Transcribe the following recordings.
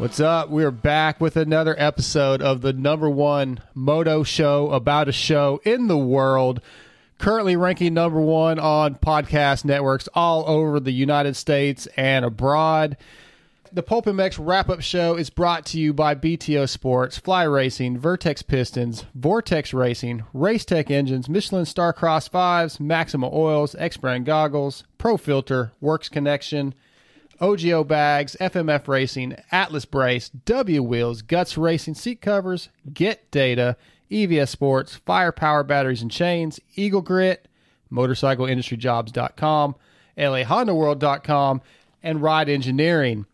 What's up? We're back with another episode of the number one moto show about a show in the world. Currently ranking number one on podcast networks all over the United States and abroad. The Pulp MX wrap up show is brought to you by BTO Sports, Fly Racing, Vertex Pistons, Vortex Racing, Race Tech Engines, Michelin Starcross 5s, Maxima Oils, X Brand Goggles, Pro Filter, Works Connection, OGO Bags, FMF Racing, Atlas Brace, W Wheels, Guts Racing Seat Covers, Get Data, EVS Sports, Firepower Batteries and Chains, Eagle Grit, MotorcycleIndustryJobs.com, LAHondaWorld.com, and Ride Engineering.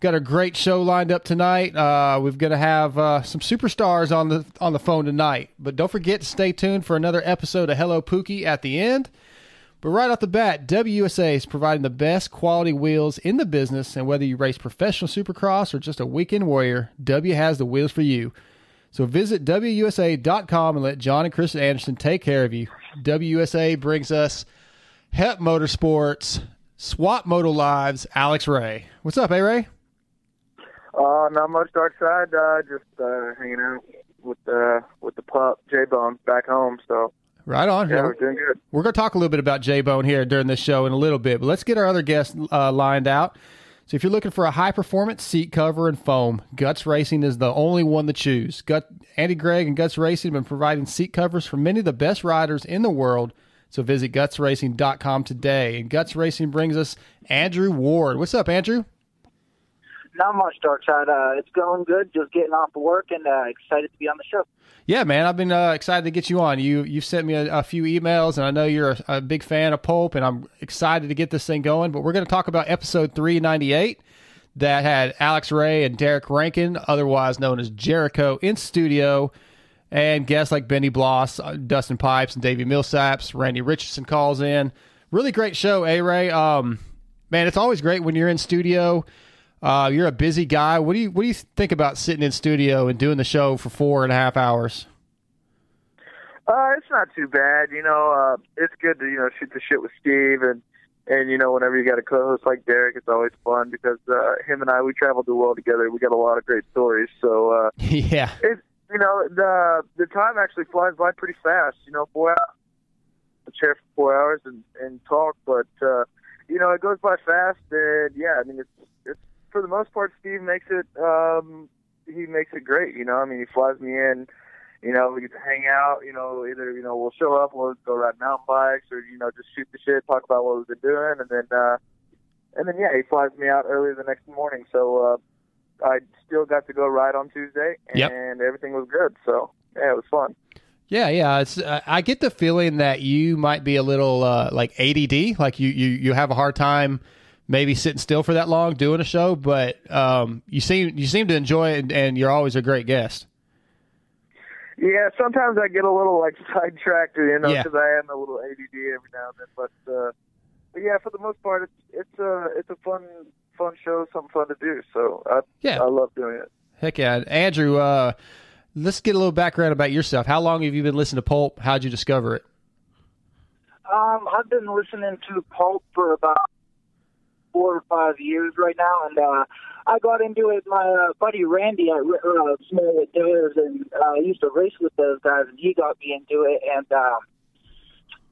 Got a great show lined up tonight. Uh, we're going to have uh, some superstars on the on the phone tonight, but don't forget to stay tuned for another episode of Hello Pookie at the end. But right off the bat, WUSA is providing the best quality wheels in the business, and whether you race professional supercross or just a weekend warrior, W has the wheels for you. So visit WUSA.com and let John and Chris Anderson take care of you. WUSA brings us HEP Motorsports, Swap Moto Lives, Alex Ray. What's up, hey Ray? Uh, not much dark side. Uh, just uh, hanging out with the with the pup J Bone back home. So Right on. yeah, we're doing good. We're going to talk a little bit about J Bone here during this show in a little bit, but let's get our other guests uh, lined out. So, if you're looking for a high performance seat cover and foam, Guts Racing is the only one to choose. Gut, Andy Gregg and Guts Racing have been providing seat covers for many of the best riders in the world. So, visit gutsracing.com today. And Guts Racing brings us Andrew Ward. What's up, Andrew? Not much, Dark Side. Uh, it's going good. Just getting off of work and uh, excited to be on the show. Yeah, man, I've been uh, excited to get you on. You you sent me a, a few emails, and I know you're a, a, big fan of Pulp, and I'm excited to get this thing going. But we're going to talk about episode 398 that had Alex Ray and Derek Rankin, otherwise known as Jericho, in studio, and guests like Benny Bloss, uh, Dustin Pipes, and Davi Millsaps. Randy Richardson calls in. Really great show, A Ray. Um, man, it's always great when you're in studio. Uh, you're a busy guy. What do you What do you think about sitting in studio and doing the show for four and a half hours? Uh, it's not too bad. You know, uh, it's good to you know shoot the shit with Steve and and you know whenever you got a co-host like Derek, it's always fun because uh, him and I we traveled the world together. We got a lot of great stories. So uh, yeah, it's you know the the time actually flies by pretty fast. You know, four hours, chair for four hours and and talk, but uh, you know it goes by fast. And yeah, I mean it's it's for the most part Steve makes it um, he makes it great. You know, I mean he flies me in you know, we get to hang out, you know, either, you know, we'll show up, we'll go ride mountain bikes or, you know, just shoot the shit, talk about what we've been doing. And then, uh, and then, yeah, he flies me out early the next morning. So, uh, I still got to go ride on Tuesday and Yep. everything was good. So, yeah, it was fun. yeah, yeah. It's uh, I get the feeling that you might be a little uh, like ADD, like you you you have a hard time maybe sitting still for that long doing a show, but um, you seem you seem to enjoy it, and, and you're always a great guest. Yeah, sometimes I get a little like sidetracked, you know, Yeah. because I am a little ADD every now and then. But, uh, but yeah, for the most part, it's it's a it's a fun fun show, something fun to do. So I Yeah. I love doing it. Heck yeah, Andrew. Uh, let's get a little background about yourself. How long have you been listening to Pulp? How'd you discover it? Um, I've been listening to Pulp for about four or five years right now, and uh, I got into it. My uh, buddy Randy at uh, Small Dares, and uh, I used to race with those guys, and he got me into it. And um,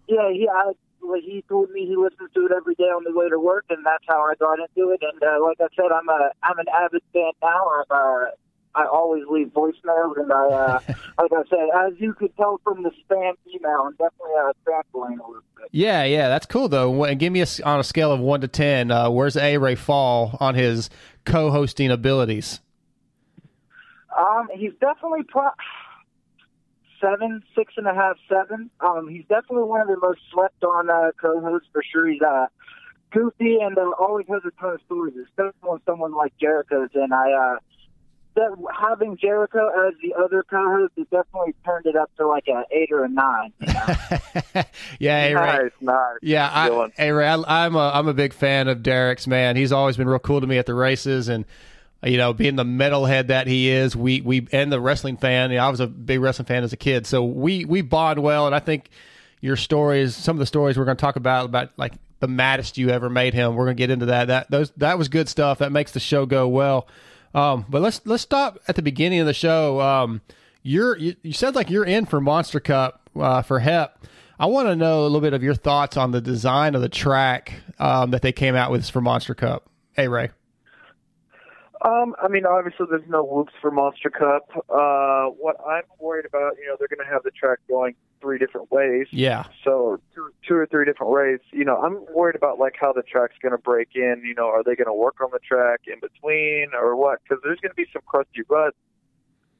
yeah, he I, he told me he listens to it every day on the way to work, and that's how I got into it. And uh, like I said, I'm a I'm an avid fan now. I'm uh, I always leave voicemails, and I uh, like I said, as you could tell from the spam email, I'm definitely uh, fanboying a little bit. Yeah, yeah, that's cool though. And Give me a on a scale of one to ten. Uh, where's A Ray fall on his co-hosting abilities? Um, he's definitely pro- seven, six and a half, seven. Um, he's definitely one of the most slept on uh, co-hosts for sure. He's uh, goofy and uh, always has a ton of stories, especially when someone like Jericho's in. I uh, that having Jericho as the other co-host, it definitely turned it up to like an eight or a nine. You know? yeah, hey, Ray. Nice, nice. Yeah, I, hey, Ray, I, I'm a I'm a big fan of Derek's. Man, he's always been real cool to me at the races, and you know, being the metalhead that he is, we we and the wrestling fan. You know, I was a big wrestling fan as a kid, so we we bond well, and I think your stories, some of the stories we're going to talk about about like the maddest you ever made him. We're going to get into that. That those that was good stuff. That makes the show go well. Um, but let's let's stop at the beginning of the show. Um, you're you, you said like you're in for Monster Cup uh, for HEP. I want to know a little bit of your thoughts on the design of the track um, that they came out with for Monster Cup. Hey Ray. Um, I mean, obviously, there's no whoops for Monster Cup. Uh, what I'm worried about, you know, they're going to have the track going three different ways. Yeah. So two, two or three different ways. You know, I'm worried about like how the track's going to break in. You know, are they going to work on the track in between or what? Because there's going to be some crusty ruts.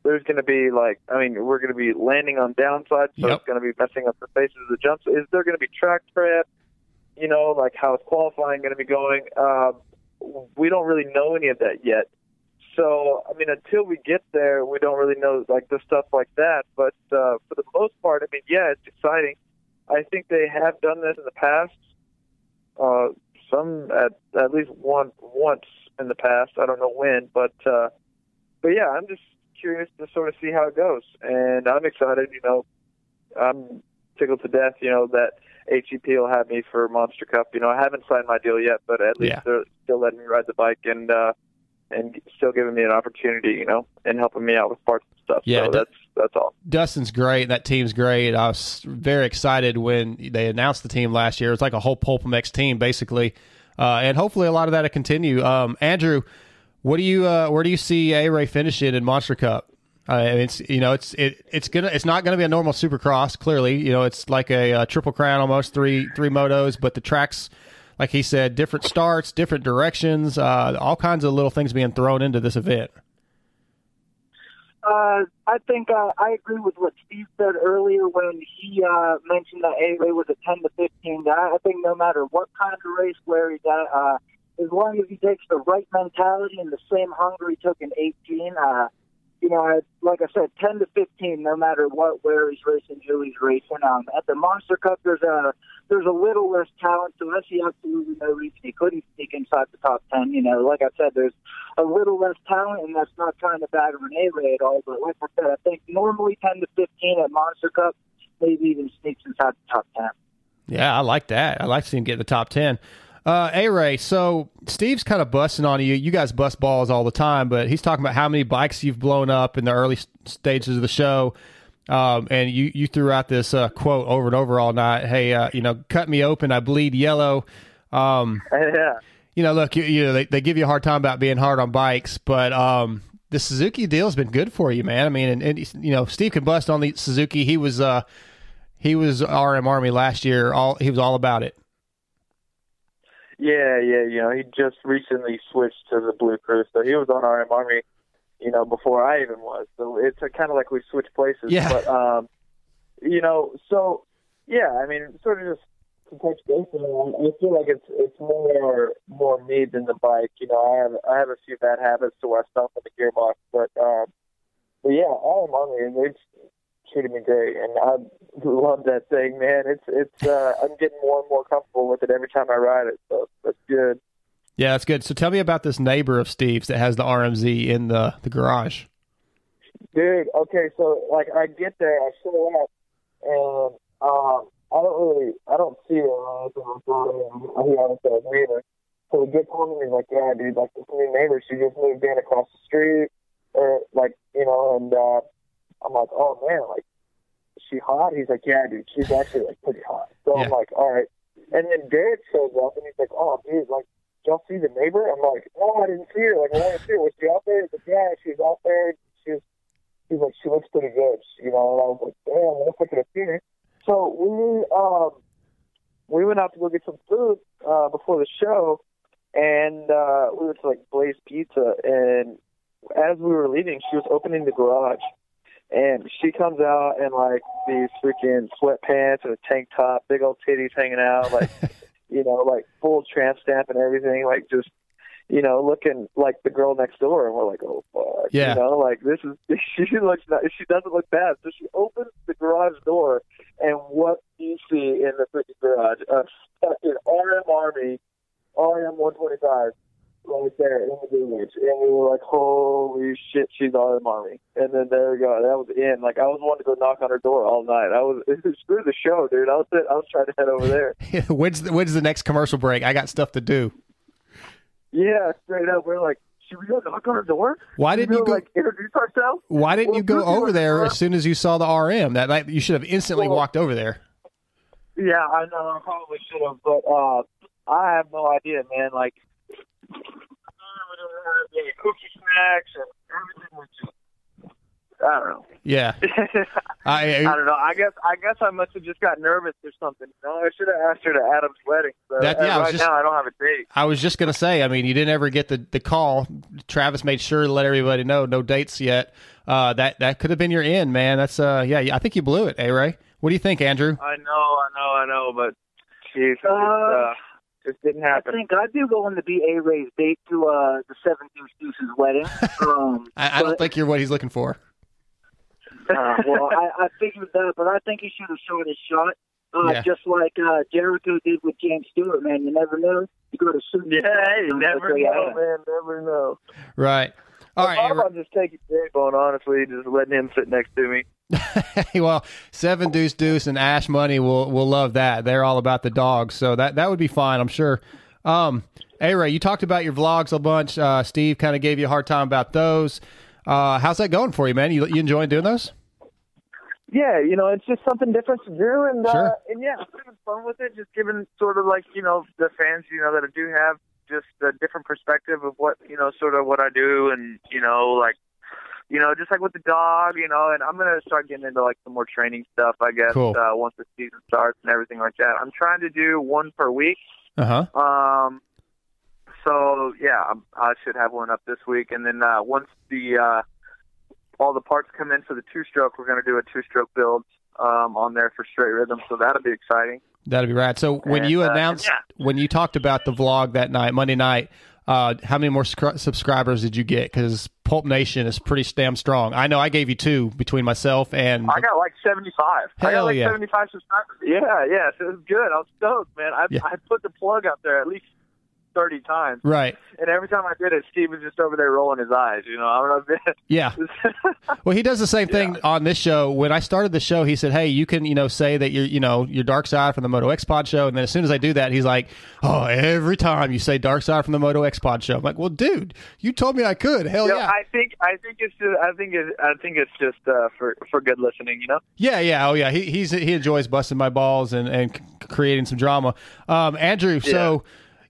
There's going to be like, I mean, we're going to be landing on downsides, so Yep. it's going to be messing up the faces of the jumps. Is there going to be track prep? You know, like how is qualifying going to be going? Um, we don't really know any of that yet. So, I mean, until we get there, we don't really know like the stuff like that. But uh, for the most part, I mean, yeah, it's exciting. I think they have done this in the past. Uh, some at at least one once in the past. I don't know when, but uh, but yeah, I'm just curious to sort of see how it goes, and I'm excited. You know, I'm tickled to death. You know that HEP will have me for Monster Cup. You know, I haven't signed my deal yet, but at least Yeah. they're still letting me ride the bike and uh, and still giving me an opportunity. You know, and helping me out with parts and stuff. Yeah, so that's that's all. Dustin's great. That team's great. I was very excited when they announced the team last year. It's like a whole Pulp MX team, basically, uh, and hopefully a lot of that will continue. Um, Andrew, what do you uh, where do you see A Ray finishing in Monster Cup? Uh, it's you know it's it, it's gonna it's not gonna be a normal Supercross. Clearly, you know it's like a, uh triple crown almost three three motos, but the tracks. Like he said, different starts, different directions, uh, all kinds of little things being thrown into this event. Uh, I think uh, I agree with what Steve said earlier when he uh, mentioned that A-Ray was a 10 to 15 guy. I think no matter what kind of race where he's at, uh, as long as he takes the right mentality and the same hunger he took in 18, uh, you know, like I said, 10 to 15, no matter what, where he's racing, who he's racing. Um, at the Monster Cup, there's a there's a little less talent, so I see absolutely no reason he couldn't sneak inside the top 10. You know, like I said, there's a little less talent, and that's not trying to bag on A-Ray at all. But like I said, I think normally 10 to 15 at Monster Cup, maybe even sneaks inside the top 10. Yeah, I like that. I like to see him get in the top ten. Uh, A Ray, so Steve's kind of busting on you. You guys bust balls all the time, but he's talking about how many bikes you've blown up in the early stages of the show. Um, and you, you threw out this uh, quote over and over all night. Hey, uh, you know, cut me open, I bleed yellow. Um, yeah. you know, look, you, you know, they, they give you a hard time about being hard on bikes, but um, the Suzuki deal's been good for you, man. I mean, and, and you know, Steve can bust on the Suzuki. He was uh, he was RM Army last year. All he was all about it. Yeah, yeah, you know, he just recently switched to the Blue Crew, so he was on RM Army, you know, before I even was. So it's kind of like we switched places. Yeah. But, um, you know, so yeah, I mean, sort of just to touch base on I feel like it's it's more more me than the bike. You know, I have I have a few bad habits to where I stomp on the gearbox, but um, but yeah, RM Army, and they've treated me great, and I love that thing, man. It's it's uh, I'm getting more and more comfortable with it every time I ride it, so that's good. Yeah, that's good. So tell me about this neighbor of Steve's that has the RMZ in the the garage. Dude, okay, so like I get there, I show up, and um, I don't really, I don't see it or anything like that. And it says neighbor. So we get home and he's like, yeah, dude, like this new neighbor, she just moved in across the street, or like, you know, and uh, I'm like, oh man, like, is she hot? He's like, yeah, dude, she's actually like pretty hot. So I'm like, all right. And then Derek shows up and he's like, oh, dude, like, did y'all see the neighbor? I'm like, no, I didn't see her. Like, I want to see her. Was she out there? He's like, yeah, she's out there. She's he's like, she looks pretty good, you know. And I was like, damn, what if I could have seen her? So we um we went out to go get some food uh, before the show, and uh, we went to like Blaze Pizza. And as we were leaving, she was opening the garage, and she comes out in like these freaking sweatpants and a tank top, big old titties hanging out, like you know, like full tramp stamp and everything, like just you know, looking like the girl next door, and we're like, oh fuck, Yeah. you know, like this is she looks not, she doesn't look bad, so she opens the garage door, and what do you see in the freaking garage? A fucking RM Army, RM 125. Right there in the garage, and we were like, "Holy shit, she's RM Army!" And then there we go. That was in. Like I was wanting to go knock on her door all night. I was screw the show, dude. I was I was trying to head over there. when's the, when's the next commercial break? I got stuff to do. Yeah, straight up. We're like, should we go knock on her door? Why didn't we you go- like introduce ourselves? Why didn't Well, you go over there as soon as you saw the RM? That night, you should have instantly Well- walked over there. Yeah, I know. I probably should have, but uh, I have no idea, man. Like, we didn't have any cookie snacks and everything was just. I don't know. Yeah, I, I don't know. I guess I guess I must have just got nervous or something. No, I should have asked her to Adam's wedding. But That- yeah, I uh, was right just- now I don't have a date. I was just gonna say. I mean, you didn't ever get the, the call. Travis made sure to let everybody know no dates yet. Uh, that that could have been your end, man. That's uh, yeah. I think you blew it, eh, Ray? What do you think, Andrew? I know, I know, I know, but jeez, Uh, uh, just didn't I think I'd be willing to be A Ray's date to uh, the Seven Deuce Deuce's wedding. Um, I, I don't but- think you're what he's looking for. Uh, well, I, I figured that, but I think he should have shot his shot. Uh, Yeah. Just like uh, Jericho did with James Stewart, man. You never know. You go to Super Yeah, you never know, man. Never know. Right. All right. I'm just taking J-Bone, honestly, just letting him sit next to me. well, Seven Deuce Deuce and Ash Money will will love that. They're all about the dogs, so that that would be fine, I'm sure. Um, hey Ray, you talked about your vlogs a bunch. Uh, Steve kind of gave you a hard time about those. Uh, how's that going for you, man? You you enjoying doing those? Yeah, you know, it's just something different to do, and uh, and yeah, I'm having fun with it. Just giving sort of like you know the fans, you know, that I do have just a different perspective of what you know, sort of what I do, and you know, like you know, just like with the dog, you know, and I'm gonna start getting into like some more training stuff, I guess, Cool. uh, once the season starts and everything like that. I'm trying to do one per week. Uh huh. Um, so yeah, I'm, I should have one up this week, and then uh, once the uh, all the parts come in for the two stroke, we're going to do a two stroke build um, on there for straight rhythm. So that'll be exciting. That'd be rad. So when And, you uh, announced yeah. when you talked about the vlog that night, Monday night, uh, how many more scr- subscribers did you get? Because Pulp Nation is pretty damn strong. I know I gave you two between myself and I got like 75. I got Hell like yeah. 75 subscribers. Yeah, yeah, so it was good. I was stoked, man. I Yeah. I put the plug out there at least 30 times, right. and every time I did it, Steve was just over there rolling his eyes. You know, I don't know. Yeah. Well, he does the same thing on this show. When I started the show, he said, "Hey, you can, you know, say that you're, you know, your Dark Side from the Moto X Pod show." And then as soon as I do that, he's like, "Oh, every time you say Dark Side from the Moto X Pod show." I'm like, "Well, dude, you told me I could. Hell You yeah, know, I think I think it's just I think it, I think it's just uh, for for good listening. You know. yeah, yeah, oh yeah." He he's he enjoys busting my balls and and creating some drama. Um, Andrew, so.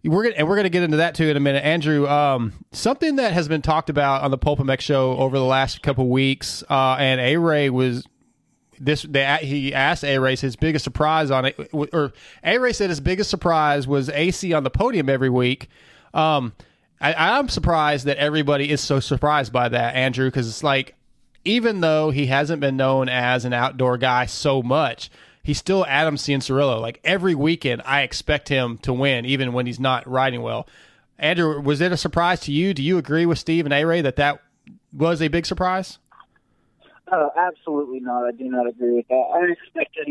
We're gonna and we're gonna get into that too in a minute, Andrew. Um, something that has been talked about on the Pulp show over the last couple weeks, uh, and A Ray was this they, he asked A Ray his biggest surprise on it, or A Ray said his biggest surprise was AC on the podium every week. Um, I, I'm surprised that everybody is so surprised by that, Andrew, because it's like even though he hasn't been known as an outdoor guy so much, he's still Adam Cianciarulo. Like every weekend, I expect him to win, even when he's not riding well. Andrew, was it a surprise to you? Do you agree with Steve and A Ray that that was a big surprise? Uh, absolutely not. I do not agree with that. I expected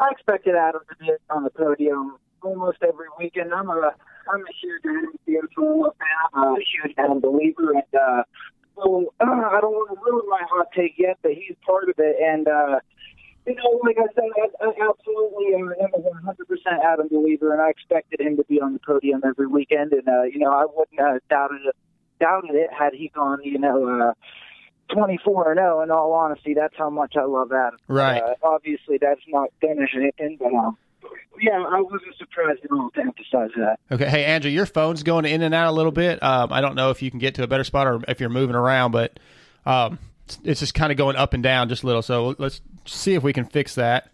I expected Adam to be on the podium almost every weekend. I'm a I'm a huge Adam Cianciarulo fan. I'm a huge Adam believer, and uh, so uh, I don't want to ruin my hot take yet, but he's part of it, and. uh you know, like I said, I, I absolutely am a 100% Adam believer, and I expected him to be on the podium every weekend. And uh, you know, I wouldn't have doubted it, doubted it had he gone, you know, uh, 24 and 0. In all honesty, that's how much I love Adam. Right. Uh, obviously, that's not finish anything, but um, yeah, I wasn't surprised at all to emphasize that. Okay. Hey, Andrew, your phone's going in and out a little bit. Um, I don't know if you can get to a better spot or if you're moving around, but um, it's- just kind of going up and down just a little. So let's see if we can fix that.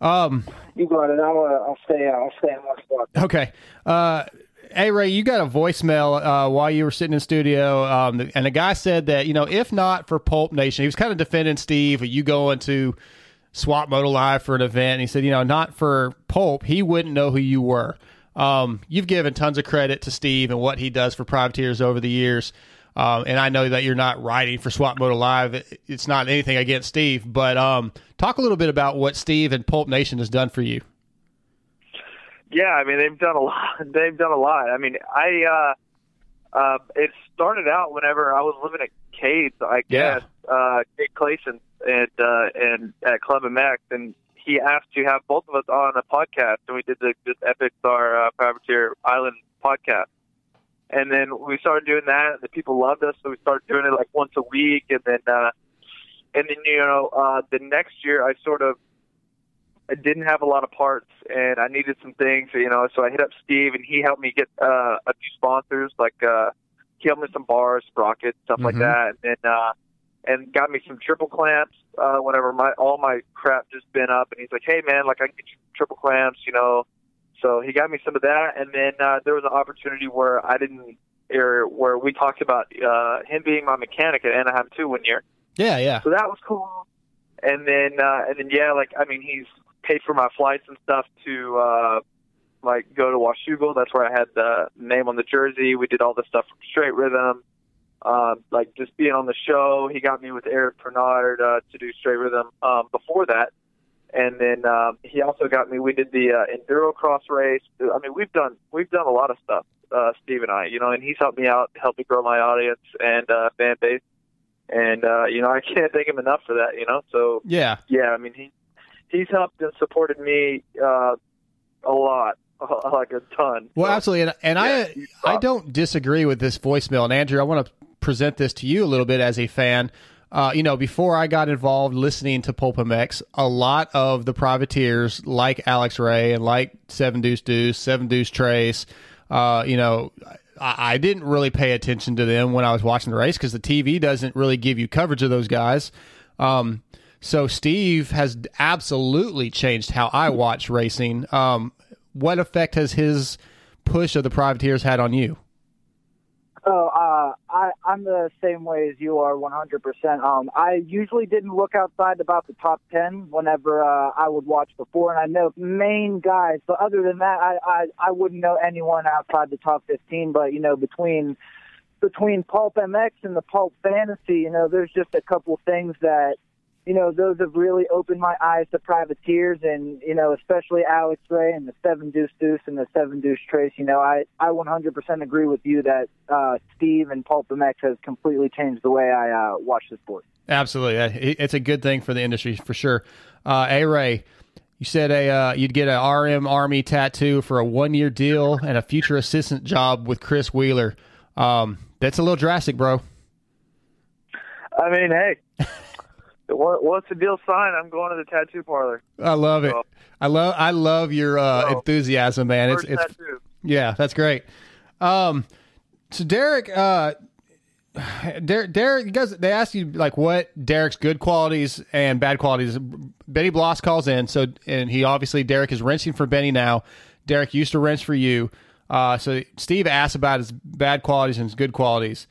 Um, You got it. I'll, uh, I'll stay. I'll stay in one spot. okay. Uh, hey, Ray, you got a voicemail uh, while you were sitting in studio, um, and a guy said that, you know, if not for Pulp Nation, he was kind of defending Steve, you going to Swap Moto Live for an event, and he said, you know, not for Pulp, he wouldn't know who you were. Um, you've given tons of credit to Steve and what he does for privateers over the years. Um, and I know that you're not writing for Swap Moto Live. It's not anything against Steve, but um, talk a little bit about what Steve and Pulp Nation has done for you. Yeah, I mean they've done a lot. They've done a lot. I mean, I uh, uh, it started out whenever I was living at Cade's, I Yeah. guess, uh, Cade Clayson and uh, and at Club MX, and he asked to have both of us on a podcast, and we did the this Epic Star uh, Privateer Island podcast. And then we started doing that, and the people loved us, so we started doing it like once a week, and then uh, and then you know uh, the next year I sort of I didn't have a lot of parts and I needed some things, you know, so I hit up Steve and he helped me get uh, a few sponsors, like uh, he helped me some bars, sprockets, stuff like Mhm. that, and then uh, and got me some triple clamps uh, whenever my all my crap just bent up, and he's like, hey man, like I can get you triple clamps, you know, so he got me some of that, and then uh, there was an opportunity where I didn't, or where we talked about uh, him being my mechanic at Anaheim too one year. Yeah, yeah. So that was cool. And then uh and then yeah, like I mean he's paid for my flights and stuff to uh like go to Washougal. That's where I had the name on the jersey. We did all the stuff from Straight Rhythm. Um, like just being on the show, he got me with Eric Bernard uh, to do Straight Rhythm um, before that, and then um, he also got me. We did the uh, enduro cross race. I mean, we've done we've done a lot of stuff, uh, Steve and I. You know, and he's helped me out, helped me grow my audience and uh, fan base and uh, you know I can't thank him enough for that. You know, so Yeah. yeah, I mean he he's helped and supported me uh, a lot, like a ton. Well, So, absolutely, and, and yeah, I I don't disagree with this voicemail. And Andrew, I want to present this to you a little bit as a fan. Uh, you know, before I got involved listening to Pulp MX, a lot of the privateers like Alex Ray and like Seven Deuce Deuce, Seven Deuce Trace, uh, you know, I, I didn't really pay attention to them when I was watching the race because the TV doesn't really give you coverage of those guys. Um, so Steve has absolutely changed how I watch racing. Um, what effect has his push of the privateers had on you? Oh, uh, I, I'm the same way as you are, 100%. Um, I usually didn't look outside about the top 10 whenever uh, I would watch before, and I know main guys. But other than that, I, I, I wouldn't know anyone outside the top 15. But you know, between between Pulp MX and the Pulp Fantasy, you know, there's just a couple things that you know, those have really opened my eyes to privateers and, you know, especially Alex Ray and the Seven Deuce Deuce and the Seven Deuce Trace. You know, I, I 100% agree with you that uh, Steve and Pulp MX has completely changed the way I uh, watch the sport. Absolutely, it's a good thing for the industry for sure. Uh, a Ray, you said a uh, you'd get a RM Army tattoo for a one year deal and a future assistant job with Chris Wheeler. Um, that's a little drastic, bro. I mean, hey, what, what's the deal? Sign. I'm going to the tattoo parlor. I love it. Well- I love I love your uh, Well, enthusiasm, man. It's it's tattoo. Yeah, that's great. Um, so Derek, uh, Derek, Derek, you guys, they asked you like what Derek's good qualities and bad qualities. Benny Bloss calls in, so and he obviously Derek is wrenching for Benny now. Derek used to wrench for you. Uh, so Steve asked about his bad qualities and his good qualities.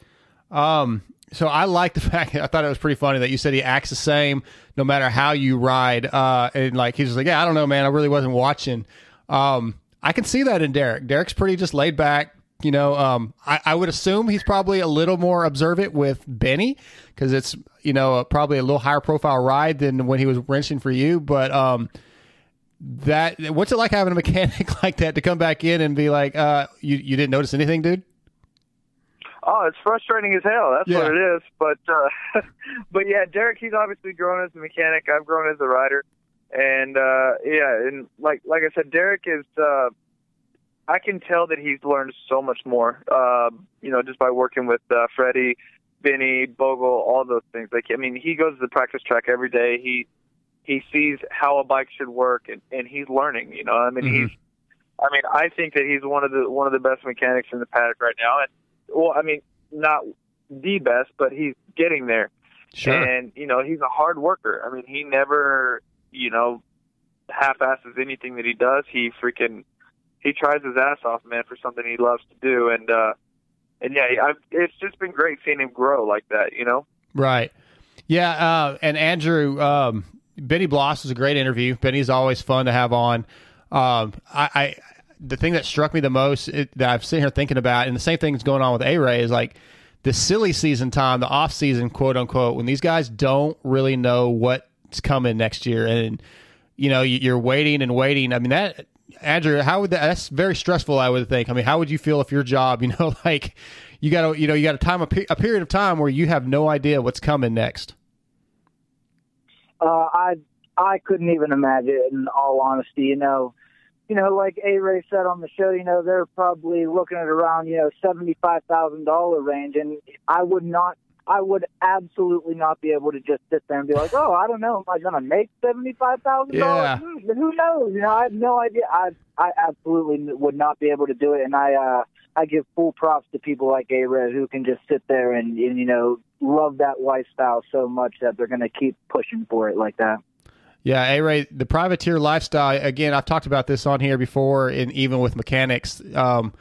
Um, so I like the fact I thought it was pretty funny that you said he acts the same no matter how you ride. Uh, and like he's just like, yeah, I don't know, man, I really wasn't watching. Um, I can see that in Derek. Derek's pretty just laid back. You know, um, I, I would assume he's probably a little more observant with Benny because it's you know probably a little higher profile ride than when he was wrenching for you. But um, that what's it like having a mechanic like that to come back in and be like, uh, you you didn't notice anything, dude? Oh, it's frustrating as hell. That's Yeah. what it is. But uh, but yeah, Derek, he's obviously grown as a mechanic. I've grown as a rider, and uh, yeah, and like like I said, Derek is. Uh, I can tell that he's learned so much more. Uh, you know, just by working with uh, Freddie, Benny, Bogle, all those things. Like I mean, he goes to the practice track every day. He he sees how a bike should work, and, and he's learning. You know, I mean, Mhm. he's. I mean, I think that he's one of the one of the best mechanics in the paddock right now, and well, I mean, not the best, but he's getting there. Sure. And you know, he's a hard worker. I mean, he never, you know, half-asses anything that he does. He freaking he tries his ass off, man, for something he loves to do. And uh and yeah, I've, it's just been great seeing him grow like that. You know. Right. Yeah. Uh, and Andrew, um, Benny Bloss was a great interview. Benny's always fun to have on. Um, I, I the thing that struck me the most it, that I've sitting here thinking about, and the same thing thing's going on with A Ray is like the silly season time, the off season, quote unquote, when these guys don't really know what's coming next year, and you know you- you're waiting and waiting. I mean that. Andrew, how would that? That's very stressful. I would think. I mean, how would you feel if your job, you know, like you got to, you know, you got a time, a, pe- a period of time where you have no idea what's coming next. Uh, I I couldn't even imagine. In all honesty, you know, you know, like A Ray said on the show, you know, they're probably looking at around you know seventy five thousand dollar range, and I would not. I would absolutely not be able to just sit there and be like, "Oh, I don't know, am I going to make seventy five thousand Yeah. dollars? Who knows? You know, I have no idea. I I absolutely would not be able to do it, and I uh, I give full props to people like A Ray who can just sit there and, and you know love that lifestyle so much that they're going to keep pushing for it like that. Yeah, A Ray, the privateer lifestyle. Again, I've talked about this on here before, and even with mechanics. Um,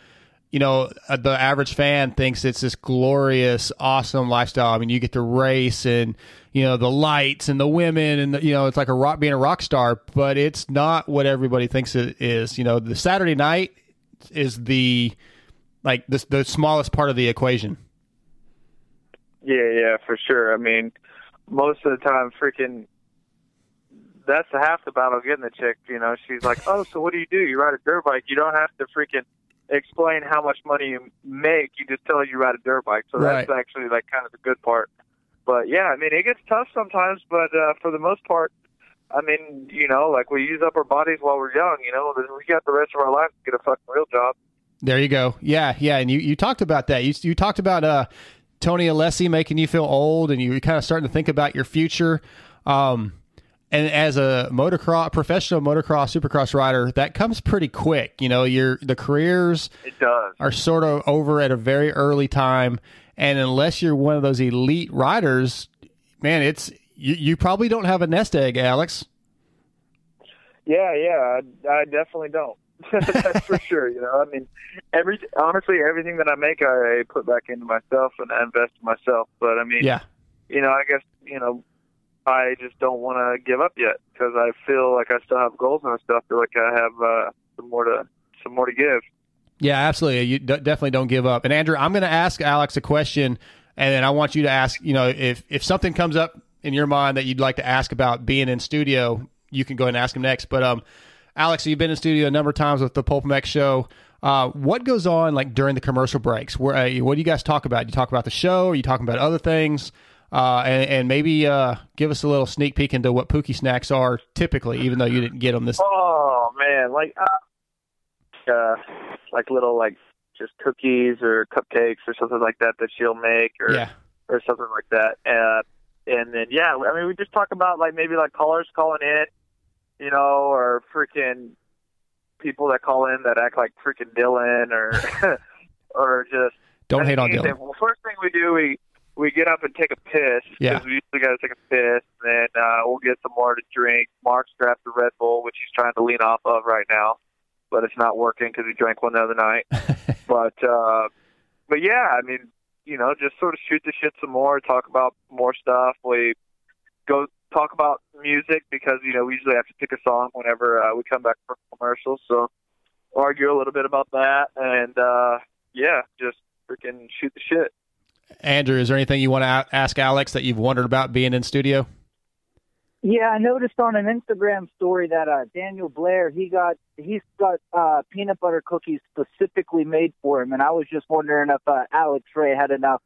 you know, uh, the average fan thinks it's this glorious, awesome lifestyle. I mean, you get to race and you know the lights and the women, and the, you know it's like a rock being a rock star. But it's not what everybody thinks it is. You know, the Saturday night is the like the the smallest part of the equation. Yeah, yeah, for sure. I mean, most of the time, freaking, that's half the battle getting the chick. You know, she's like, "Oh, so what do you do? You ride a dirt bike. You don't have to freaking explain how much money you make. You just tell her you ride a dirt bike. So that's actually like kind of the good part. But yeah, I mean, it gets tough sometimes, but uh, for the most part, I mean, you know, like we use up our bodies while we're young. You know, we got the rest of our life to get a fucking real job. There you go. Yeah, yeah. And you, you talked about that. You, you talked about uh, Tony Alessi making you feel old, and you were kind of starting to think about your future. Um, and as a motocross professional motocross supercross rider, that comes pretty quick. You know, your the careers It does. are sort of over at a very early time, and unless you're one of those elite riders, man, it's you, you probably don't have a nest egg, Alex. Yeah, yeah, I, I definitely don't. That's for sure. You know, I mean, every honestly, everything that I make, I put back into myself and I invest in myself. But I mean, Yeah, you know, I guess you know, I just don't want to give up yet because I feel like I still have goals and I still feel like I have uh, some more to some more to give. Yeah, absolutely. You d- definitely don't give up. And Andrew, I'm going to ask Alex a question, and then I want you to ask. You know, if if something comes up in your mind that you'd like to ask about being in studio, you can go ahead and ask him next. But um, Alex, you've been in studio a number of times with the Pulp MX show. Uh, what goes on like during the commercial breaks? Where uh, what do you guys talk about? You talk about the show? Are you talking about other things? Uh, and, and maybe uh, give us a little sneak peek into what Pookie snacks are typically, even though you didn't get them this. Oh man, like uh, uh like little like just cookies or cupcakes or something like that that she'll make or Yeah, or something like that. Uh, and then yeah, I mean we just talk about like maybe like callers calling in, you know, or freaking people that call in that act like freaking Dylan or or just don't hate on. Dylan. Well, first thing we do we we get up and take a piss Yeah. because we usually got to take a piss. And then uh, we'll get some more to drink. Mark's grabbed the Red Bull, which he's trying to lean off of right now, but it's not working because he drank one the other night. but uh, but yeah, I mean, you know, just sort of shoot the shit some more, talk about more stuff. We go talk about music because you know we usually have to pick a song whenever uh, we come back from commercials. So argue a little bit about that, and uh, yeah, just freaking shoot the shit. Andrew, is there anything you want to ask Alex that you've wondered about being in studio? Yeah, I noticed on an Instagram story that uh, Daniel Blair he got he's got uh, peanut butter cookies specifically made for him, and I was just wondering if uh, Alex Ray had enough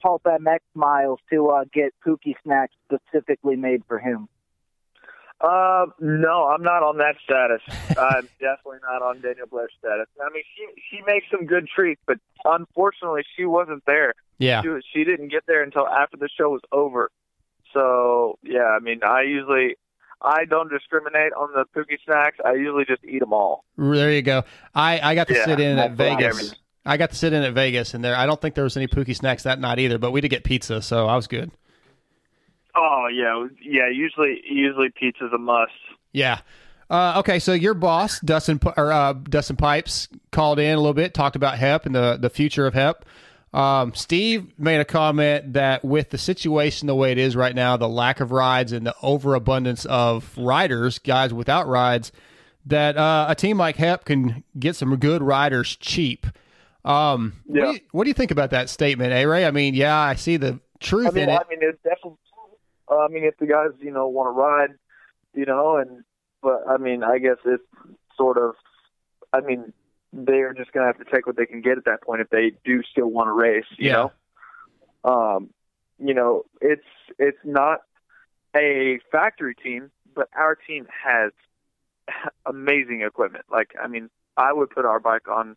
Pulp MX miles to uh, get Pookie snacks specifically made for him. Uh, no, I'm not on that status. I'm definitely not on Daniel Blair's status. I mean, she she makes some good treats, but unfortunately, she wasn't there. Yeah. She, was- she didn't get there until after the show was over. So yeah, I mean, I usually I don't discriminate on the Pookie snacks. I usually just eat them all. There you go. I, I got to Yeah, sit in at Vegas. I got to sit in at Vegas, and there I don't think there was any Pookie snacks that night either, but we did get pizza, so I was good. Oh yeah, yeah. Usually, usually pizza's a must. Yeah. Uh, okay, so your boss, Dustin or uh, Dustin Pipes, called in a little bit, talked about HEP and the the future of HEP. Um, Steve made a comment that with the situation the way it is right now, the lack of rides and the overabundance of riders, guys without rides, that uh, a team like Hep can get some good riders cheap. Um, what, Yeah. do you, what do you think about that statement, A Ray? I mean, yeah, I see the truth I mean, in it. I mean, it's definitely. Uh, I mean, if the guys, you know, want to ride, you know, and but I mean, I guess it's sort of. I mean, they're just gonna have to take what they can get at that point if they do still want to race. You Yeah. know, um, you know, it's it's not a factory team, but our team has amazing equipment. Like, I mean, I would put our bike on,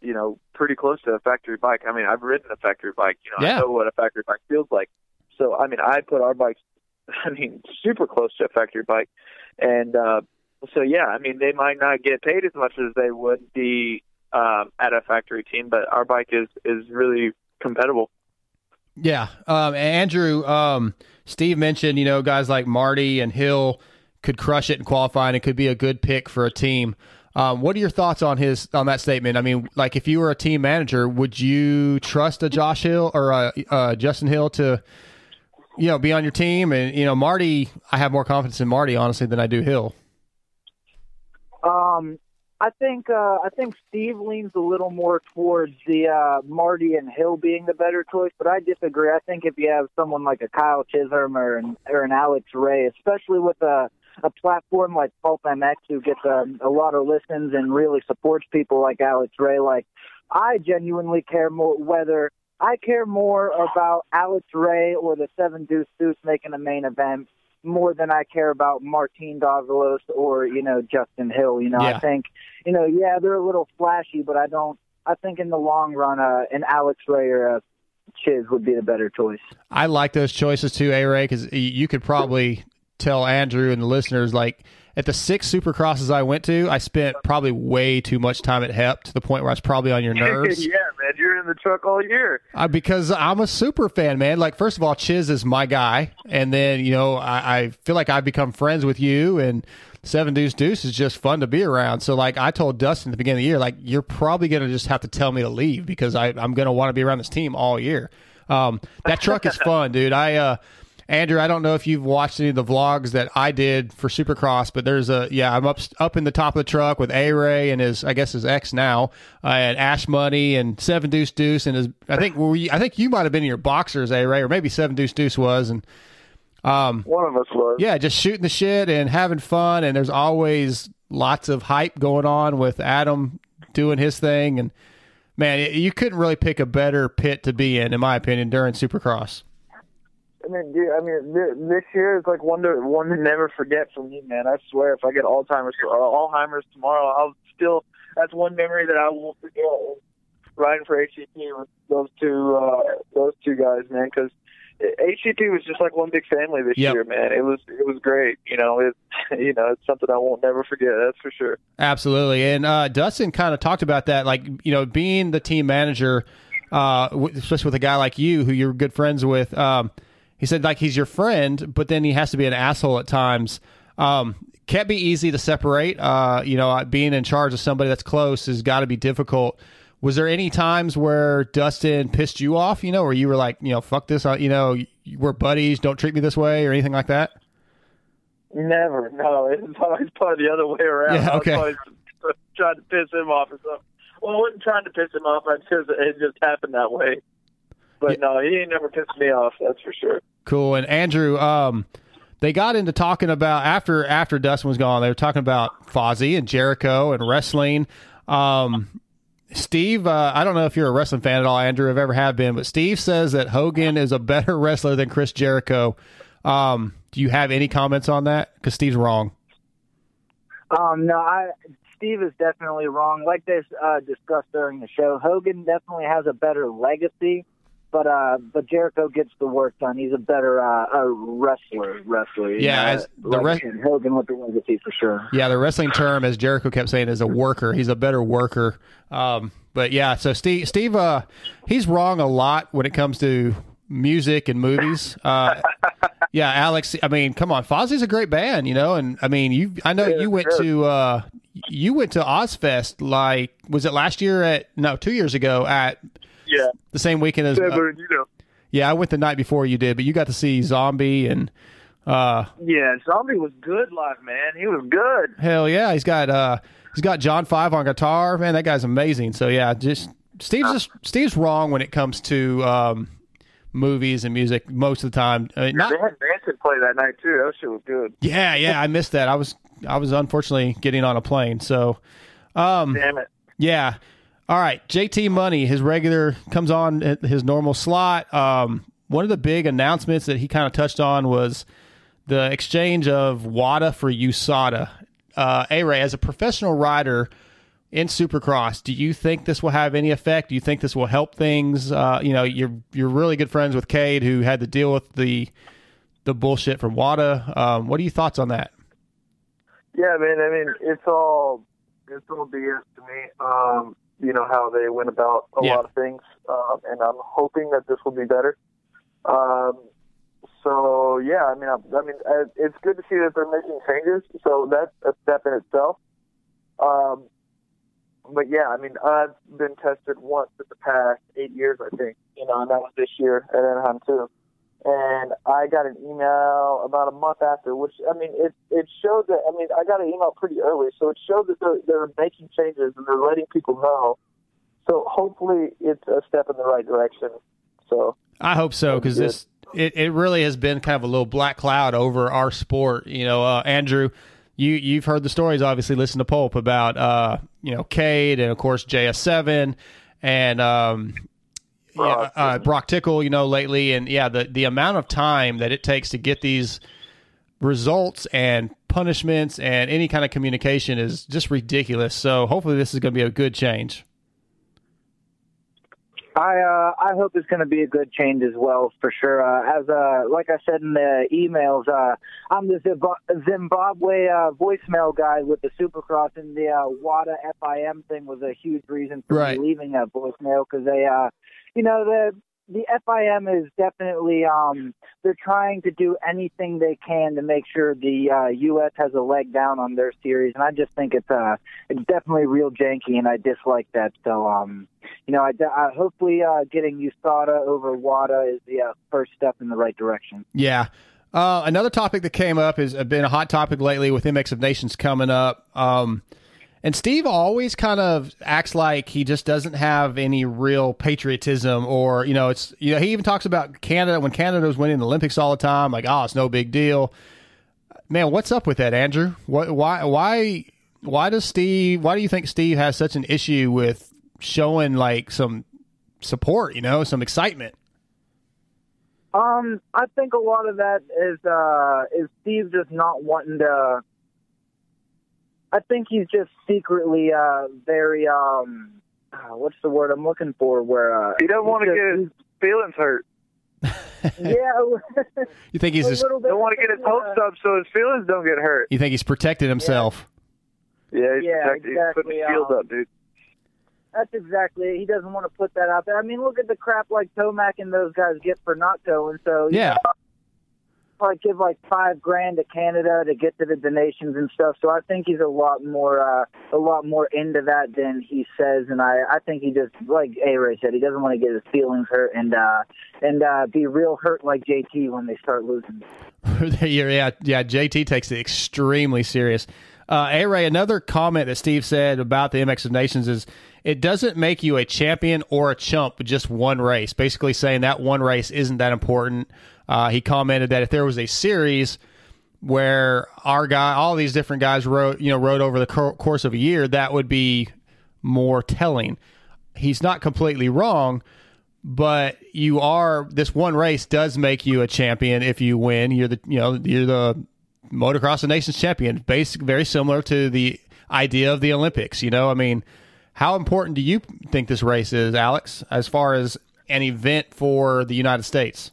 you know, pretty close to a factory bike. I mean, I've ridden a factory bike. You know, Yeah. I know what a factory bike feels like. So, I mean, I put our bikes, I mean, super close to a factory bike, and uh, so yeah, I mean, they might not get paid as much as they would be um, at a factory team, but our bike is is really compatible. Yeah, um, Andrew, um, Steve mentioned you know guys like Marty and Hill could crush it in qualifying. It could be a good pick for a team. Um, what are your thoughts on his on that statement? I mean, like if you were a team manager, would you trust a Josh Hill or a, a Justin Hill to you know be on your team? And you know Marty, I have more confidence in Marty honestly than I do Hill. Um, I think uh, I think Steve leans a little more towards the uh, Marty and Hill being the better choice, but I disagree. I think if you have someone like a Kyle Chisholm or an, or an Alex Ray, especially with a a platform like Pulp MX who gets um, a lot of listens and really supports people like Alex Ray, like I genuinely care more whether I care more about Alex Ray or the Seven Deuce Deuce making a main event more than I care about Martin Davalos or you know Justin Hill. You know, Yeah. I think you know, yeah, they're a little flashy, but I don't. I think in the long run, uh, an Alex Ray or a Chiz would be the better choice. I like those choices too, A Ray, because you could probably tell Andrew and the listeners like at the six supercrosses I went to, I spent probably way too much time at Hep to the point where I was probably on your nerves. yeah, man, you're in the truck all year. Uh, because I'm a super fan, man. Like, first of all, Chiz is my guy, and then you know I, I feel like I've become friends with you, and Seven Deuce Deuce is just fun to be around. So, like, I told Dustin at the beginning of the year, like, you're probably gonna just have to tell me to leave because I, I'm gonna want to be around this team all year. Um, that truck is fun, dude. I uh, Andrew, I don't know if you've watched any of the vlogs that I did for Supercross, but there's a yeah, I'm up up in the top of the truck with A Ray and his I guess his ex now, uh, and Ash Money and Seven Deuce Deuce and his I think were you, I think you might have been in your boxers, A Ray, or maybe Seven Deuce Deuce was, and um One of us was. yeah, just shooting the shit and having fun, and there's always lots of hype going on with Adam doing his thing, and man, you couldn't really pick a better pit to be in, in my opinion, during Supercross. I mean, dude, I mean, th- this year is like one to one to never forget for me, man. I swear, if I get Alzheimer's Alzheimer's tomorrow, I'll still. That's one memory that I won't forget. Riding for HEP with those two, uh, those two guys, man, because HEP was just like one big family this Yep. year, man. It was, it was great. You know, it, you know, it's something I won't never forget. That's for sure. Absolutely. And uh, Dustin kind of talked about that, like, you know, being the team manager, uh, especially with a guy like you who you're good friends with. Um, he said, like, he's your friend, but then he has to be an asshole at times. Um, can't be easy to separate. Uh, you know, being in charge of somebody that's close has got to be difficult. Was there any times where Dustin pissed you off, you know, where you were like, you know, fuck this, uh, you know, we're buddies, don't treat me this way or anything like that? Never. No, it's always probably the other way around. Yeah, I was okay. always trying to piss him off or something. Well, I wasn't trying to piss him off. I just it just happened that way. But no, he ain't never pissed me off. That's for sure. Cool. And Andrew, um, they got into talking about after after Dustin was gone. They were talking about Fozzy and Jericho and wrestling. Um, Steve, uh, I don't know if you're a wrestling fan at all, Andrew. I've ever have been, but Steve says that Hogan is a better wrestler than Chris Jericho. Um, do you have any comments on that? Because Steve's wrong. Um, no, I Steve is definitely wrong. Like they uh, discussed during the show, Hogan definitely has a better legacy, but uh, but Jericho gets the work done. He's a better uh, a wrestler. Wrestler. you Yeah, know, as the like rest- Hogan with the legacy for sure. Yeah, the wrestling term, as Jericho kept saying, is a worker. He's a better worker. Um, but yeah, so Steve, Steve, uh, he's wrong a lot when it comes to music and movies. Uh, yeah, Alex. I mean, come on, Fozzy's a great band, you know, and I mean, you. I know Yeah, you went sure. to uh, you went to Ozzfest. Like, was it last year? At no, two years ago at Yeah. The same weekend as. Yeah, uh, you know, yeah, I went the night before you did, but you got to see Zombie and Uh, Yeah, Zombie was good live, man. He was good. hell yeah, he's got uh, he's got John Five on guitar. Man, that guy's amazing. So yeah, just Steve's just Steve's wrong when it comes to um, movies and music most of the time. I mean, not They had Manson play that night too. That shit was good. yeah, yeah. I missed that. I was I was unfortunately getting on a plane. So um, Damn it. Yeah. All right. JT Money, his regular comes on at his normal slot. Um, one of the big announcements that he kind of touched on was the exchange of WADA for USADA. Uh, A-Ray, as a professional rider in Supercross, do you think this will have any effect? Do you think this will help things? Uh, you know, you're you're really good friends with Cade, who had to deal with the the bullshit from WADA. Um, what are your thoughts on that? Yeah, man. I mean, it's all it's all BS to me. Um, you know how they went about a Yeah. lot of things, um, and I'm hoping that this will be better. Um, so yeah, I mean, I, I mean, uh, it's good to see that they're making changes. So that's a step in itself. Um, but yeah, I mean, I've been tested once in the past eight years, I think. You know, and that was this year at Anaheim too. And I got an email about a month after, which I mean, it it showed that. I mean, I got an email pretty early, so it showed that they're they're making changes and they're letting people know. So hopefully, it's a step in the right direction. So I hope so because this it, it really has been kind of a little black cloud over our sport. You know, uh, Andrew, you you've heard the stories. Obviously, listen to Pulp about uh, you know Cade and of course JS7 and um, yeah, Broc. uh, Broc Tickle. You know lately, and yeah, the the amount of time that it takes to get these results and punishments and any kind of communication is just ridiculous. So hopefully, this is going to be a good change. I uh, I hope it's going to be a good change as well for sure. Uh, as uh, like I said in the emails, uh, I'm the Zimbabwe uh, voicemail guy with the Supercross, and the uh, WADA FIM thing was a huge reason for Right. me leaving that voicemail because they, uh, you know, the the FIM is definitely um, they're trying to do anything they can to make sure the uh, U.S. has a leg down on their series, and I just think it's uh, it's definitely real janky, and I dislike that. So um, you know, I, I hopefully uh, getting USADA over WADA is the uh, first step in the right direction. Yeah. Uh, another topic that came up has been a hot topic lately with MX of Nations coming up. Um, and Steve always kind of acts like he just doesn't have any real patriotism, or you know, it's you know he even talks about Canada when Canada was winning the Olympics all the time, like oh, it's no big deal. Man, what's up with that, Andrew? What, why, why, why does Steve? Why do you think Steve has such an issue with showing like some support? You know, some excitement. Um, I think a lot of that is uh, is Steve just not wanting to. I think he's just secretly uh, very um, uh, what's the word I'm looking for? Where uh, he doesn't want to get his feelings hurt. yeah, You think he's a just? little. Don't want to get his hopes up so his feelings don't get hurt. You think he's protecting himself? Yeah, he's, Yeah, protected. he's putting his exactly, shield um, up, dude. That's exactly. it. He doesn't want to put that out there. I mean, look at the crap like Tomac and those guys get for not going. So Yeah. know, like give like five grand to Canada to get to the donations and stuff. So I think he's a lot more uh, a lot more into that than he says. And I I think he just like A Ray said, he doesn't want to get his feelings hurt and uh, and uh, be real hurt like JT when they start losing. yeah, yeah. JT takes it extremely serious. Uh, A Ray, another comment that Steve said about the MX of Nations is it doesn't make you a champion or a chump just one race. Basically, saying that one race isn't that important. Uh, he commented that if there was a series where our guy, all these different guys rode, you know, rode over the course of a year, that would be more telling. He's not completely wrong, but you are this one race does make you a champion if you win. You're the you know you're the motocross of nations champion. Basic, very similar to the idea of the Olympics. You know, I mean, how important do you think this race is, Alex, as far as an event for the United States?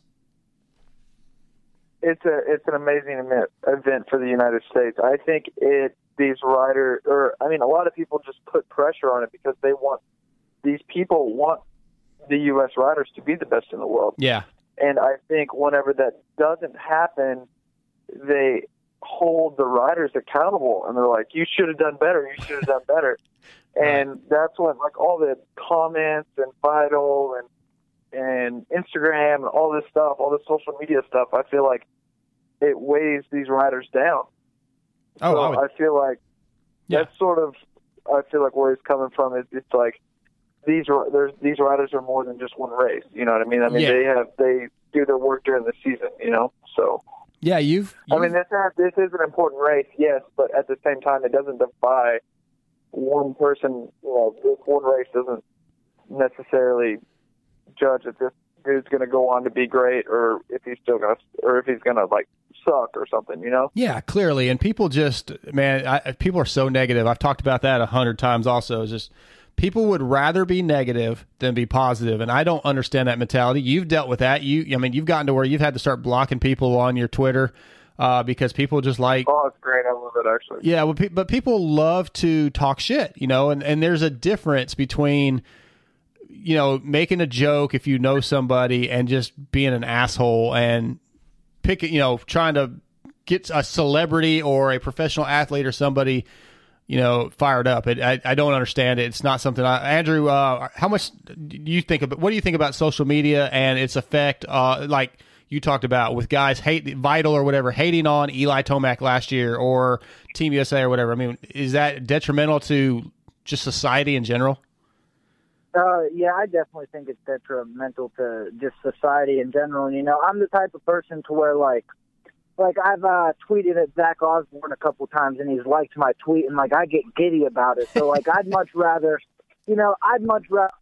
It's a it's an amazing event event for the United States. I think it these riders or I mean a lot of people just put pressure on it because they want these people want the US riders to be the best in the world. Yeah, And I think whenever that doesn't happen, they hold the riders accountable and they're like, You should have done better, you should have done better. And that's when like all the comments and Vital and and Instagram and all this stuff, all this social media stuff, I feel like it weighs these riders down. Oh, so I would- I feel like Yeah. that's sort of I feel like where he's coming from is it's like these there's these riders are more than just one race. You know what I mean? I mean Yeah. they have they do their work during the season. You know, so yeah, you've. I you've- mean this has, this is an important race, yes, but at the same time it doesn't defy one person. You know, this one race doesn't necessarily judge if this dude's going to go on to be great or if he's still going to or if he's going to like suck or something. You know? Yeah, clearly, and people just man, I, people are so negative. I've talked about that a hundred times. Also, is just people would rather be negative than be positive, and I don't understand that mentality. You've dealt with that. You, I mean, you've gotten to where you've had to start blocking people on your Twitter uh, because people just like Oh, it's great. I love it actually. yeah, but people love to talk shit, you know, and, and there's a difference between, you know, making a joke if you know somebody and just being an asshole and picking, you know, trying to get a celebrity or a professional athlete or somebody, you know, fired up. It, I, I don't understand it. It's not something I, Andrew, uh, how much do you think about, what do you think about social media and its effect? Uh, like, you talked about with guys hate vital or whatever hating on Eli Tomac last year or Team USA or whatever. I mean, is that detrimental to just society in general? Uh, yeah, I definitely think it's detrimental to just society in general. And, you know, I'm the type of person to where like, like I've uh, tweeted at Zach Osborne a couple times, and he's liked my tweet, and like I get giddy about it. So like, I'd much rather, you know, I'd much rather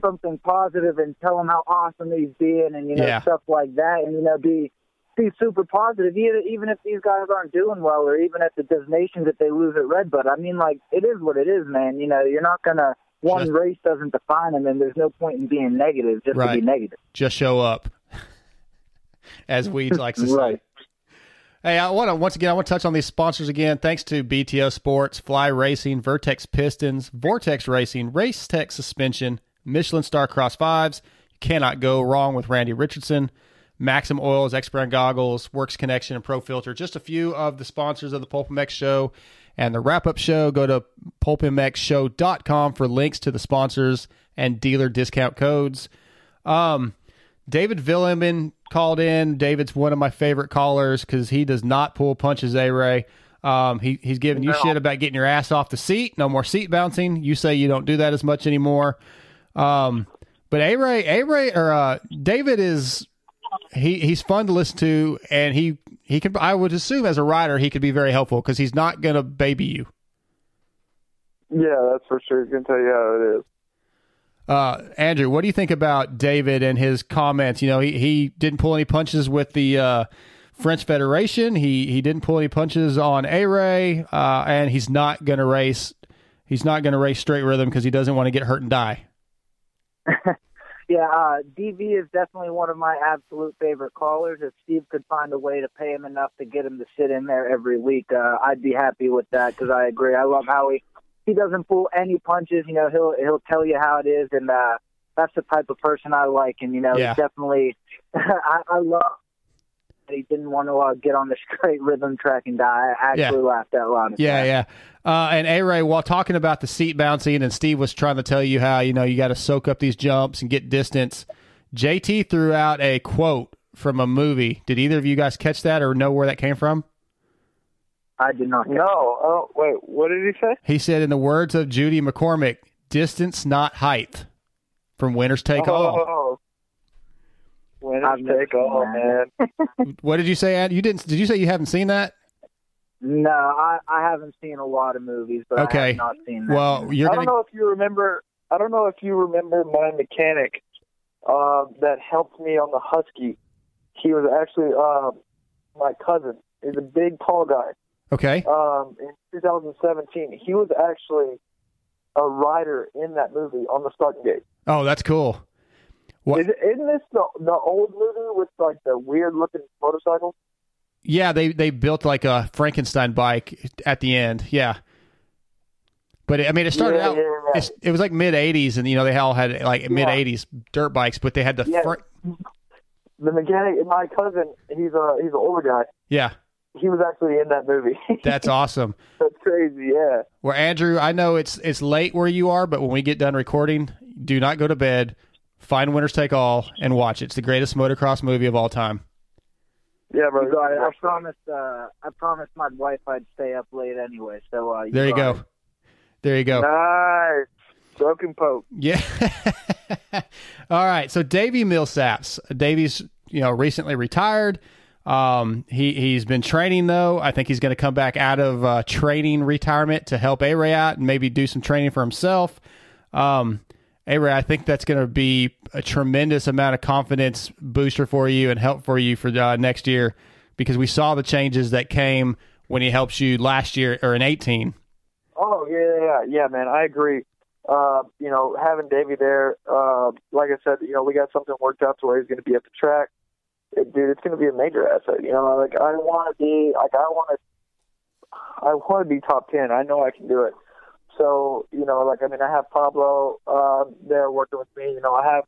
something positive and tell him how awesome he's being, and you know, Yeah. stuff like that, and you know, be be super positive, even even if these guys aren't doing well, or even at the destinations that they lose at Redbud. I mean, like it is what it is, man. You know, you're not gonna. One Just- race doesn't define them, and there's no point in being negative just to be negative. Just show up, as Weeds likes to say. Right. Hey, I want to once again. I want to touch on these sponsors again. Thanks to BTO Sports, Fly Racing, Vertex Pistons, Vortex Racing, Race Tech Suspension, Michelin Star Cross Fives. You cannot go wrong with Randy Richardson. Maxim Oils, X Brand Goggles, Works Connection, and Pro Filter. Just a few of the sponsors of the Pulp MX show and the wrap up show. Go to pulpmxshow.com for links to the sponsors and dealer discount codes. Um, David Vuillemin called in. David's one of my favorite callers because he does not pull punches, A Ray. Um, he, he's giving you shit about getting your ass off the seat. No more seat bouncing. You say you don't do that as much anymore. Um, but A Ray, A Ray, or uh, David is he he's fun to listen to, and he he can. I would assume as a rider he could be very helpful because he's not gonna baby you. Yeah, that's for sure. He's gonna tell you how it is. Uh, Andrew, what do you think about David and his comments? You know, he, he didn't pull any punches with the uh, French Federation. He he didn't pull any punches on A Ray, uh, and he's not going to race. He's not going to race straight rhythm because he doesn't want to get hurt and die. Yeah, uh, DV is definitely one of my absolute favorite callers. If Steve could find a way to pay him enough to get him to sit in there every week, uh, I'd be happy with that because I agree. I love how he he doesn't pull any punches. You know, he'll he'll tell you how it is, and uh, that's the type of person I like. And you know, Yeah. he's definitely I, I love. That He didn't want to uh, get on the straight rhythm track and die. I actually Yeah. laughed out loud. at Yeah, that. yeah. Uh, and A Ray, while talking about the seat bouncing, and Steve was trying to tell you how you know you got to soak up these jumps and get distance. JT threw out a quote from a movie. Did either of you guys catch that or know where that came from? I did not. No, oh wait, what did he say? He said, in the words of Judy McCormick, "Distance, not height." From Winners Take All. Oh, winners take all, that. man. What did you say? Ad? You didn't? Did you say you haven't seen that? No, I, I haven't seen a lot of movies, but I Okay. have not seen that. Well, you're I gonna. don't know if you remember. I don't know if you remember my mechanic uh, that helped me on the Husky. He was actually uh, my cousin. He's a big, tall guy. Okay. Um, in 2017, he was actually a rider in that movie on the starting gate. Oh, that's cool. What? Is, isn't this the the old movie with like the weird looking motorcycles? Yeah, they they built like a Frankenstein bike at the end. Yeah. But it, I mean, it started Yeah, out. yeah, yeah. It's, it was like mid '80s, and you know they all had like mid '80s dirt bikes, but they had the front. The mechanic, my cousin, he's a he's an older guy. Yeah, He was actually in that movie. that's awesome. That's crazy. Yeah. Well, Andrew, I know it's it's late where you are, but when we get done recording, do not go to bed. Find Winners Take All and watch it. It's the greatest motocross movie of all time. Yeah, bro. You it. I promised. Uh, I promised my wife I'd stay up late anyway. So uh, There you go. it. There you go. Nice. Broken poke. Yeah. All right. So Davi Millsaps. Davi's, you know, recently retired. Um, he he's been training though. I think he's going to come back out of uh, training retirement to help A Ray out and maybe do some training for himself. Um, A Ray, I think that's going to be a tremendous amount of confidence booster for you and help for you for uh, next year because we saw the changes that came when he helps you last year or in eighteen. Oh yeah, yeah, yeah, man. I agree. Uh, you know, having Davi there, uh, like I said, you know, we got something worked out to where he's going to be at the track. It, dude, it's going to be a major asset. You know, like I want to be, like I want to, I want to be top ten. I know I can do it. So, you know, like I mean, I have Pablo uh, there working with me. You know, I have,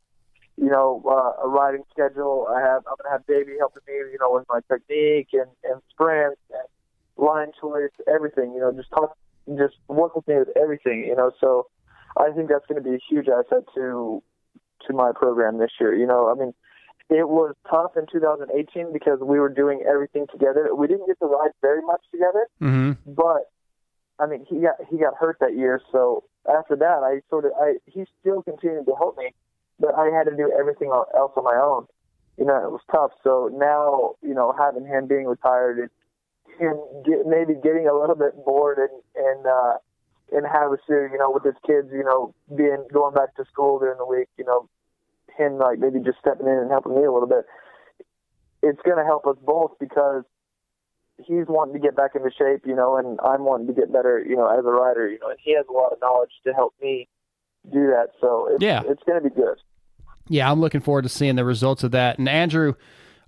you know, uh, a riding schedule. I have, I'm gonna have Davi helping me. You know, with my technique and and sprints and line choice, everything. You know, just talk, and just work with me with everything. You know, so I think that's going to be a huge asset to to my program this year. You know, I mean, it was tough in 2018 because we were doing everything together. We didn't get to ride very much together, Mm-hmm. but I mean, he got he got hurt that year. So after that, I sort of I he still continued to help me, but I had to do everything else on my own. You know, it was tough. So now, you know, having him being retired and him get, maybe getting a little bit bored and and uh, and have do, you know, with his kids, you know, being going back to school during the week, you know, him like maybe just stepping in and helping me a little bit. It's going to help us both because he's wanting to get back into shape, you know, and I'm wanting to get better, you know, as a rider, you know, and he has a lot of knowledge to help me do that. So it's, Yeah. it's going to be good. Yeah, I'm looking forward to seeing the results of that. And Andrew,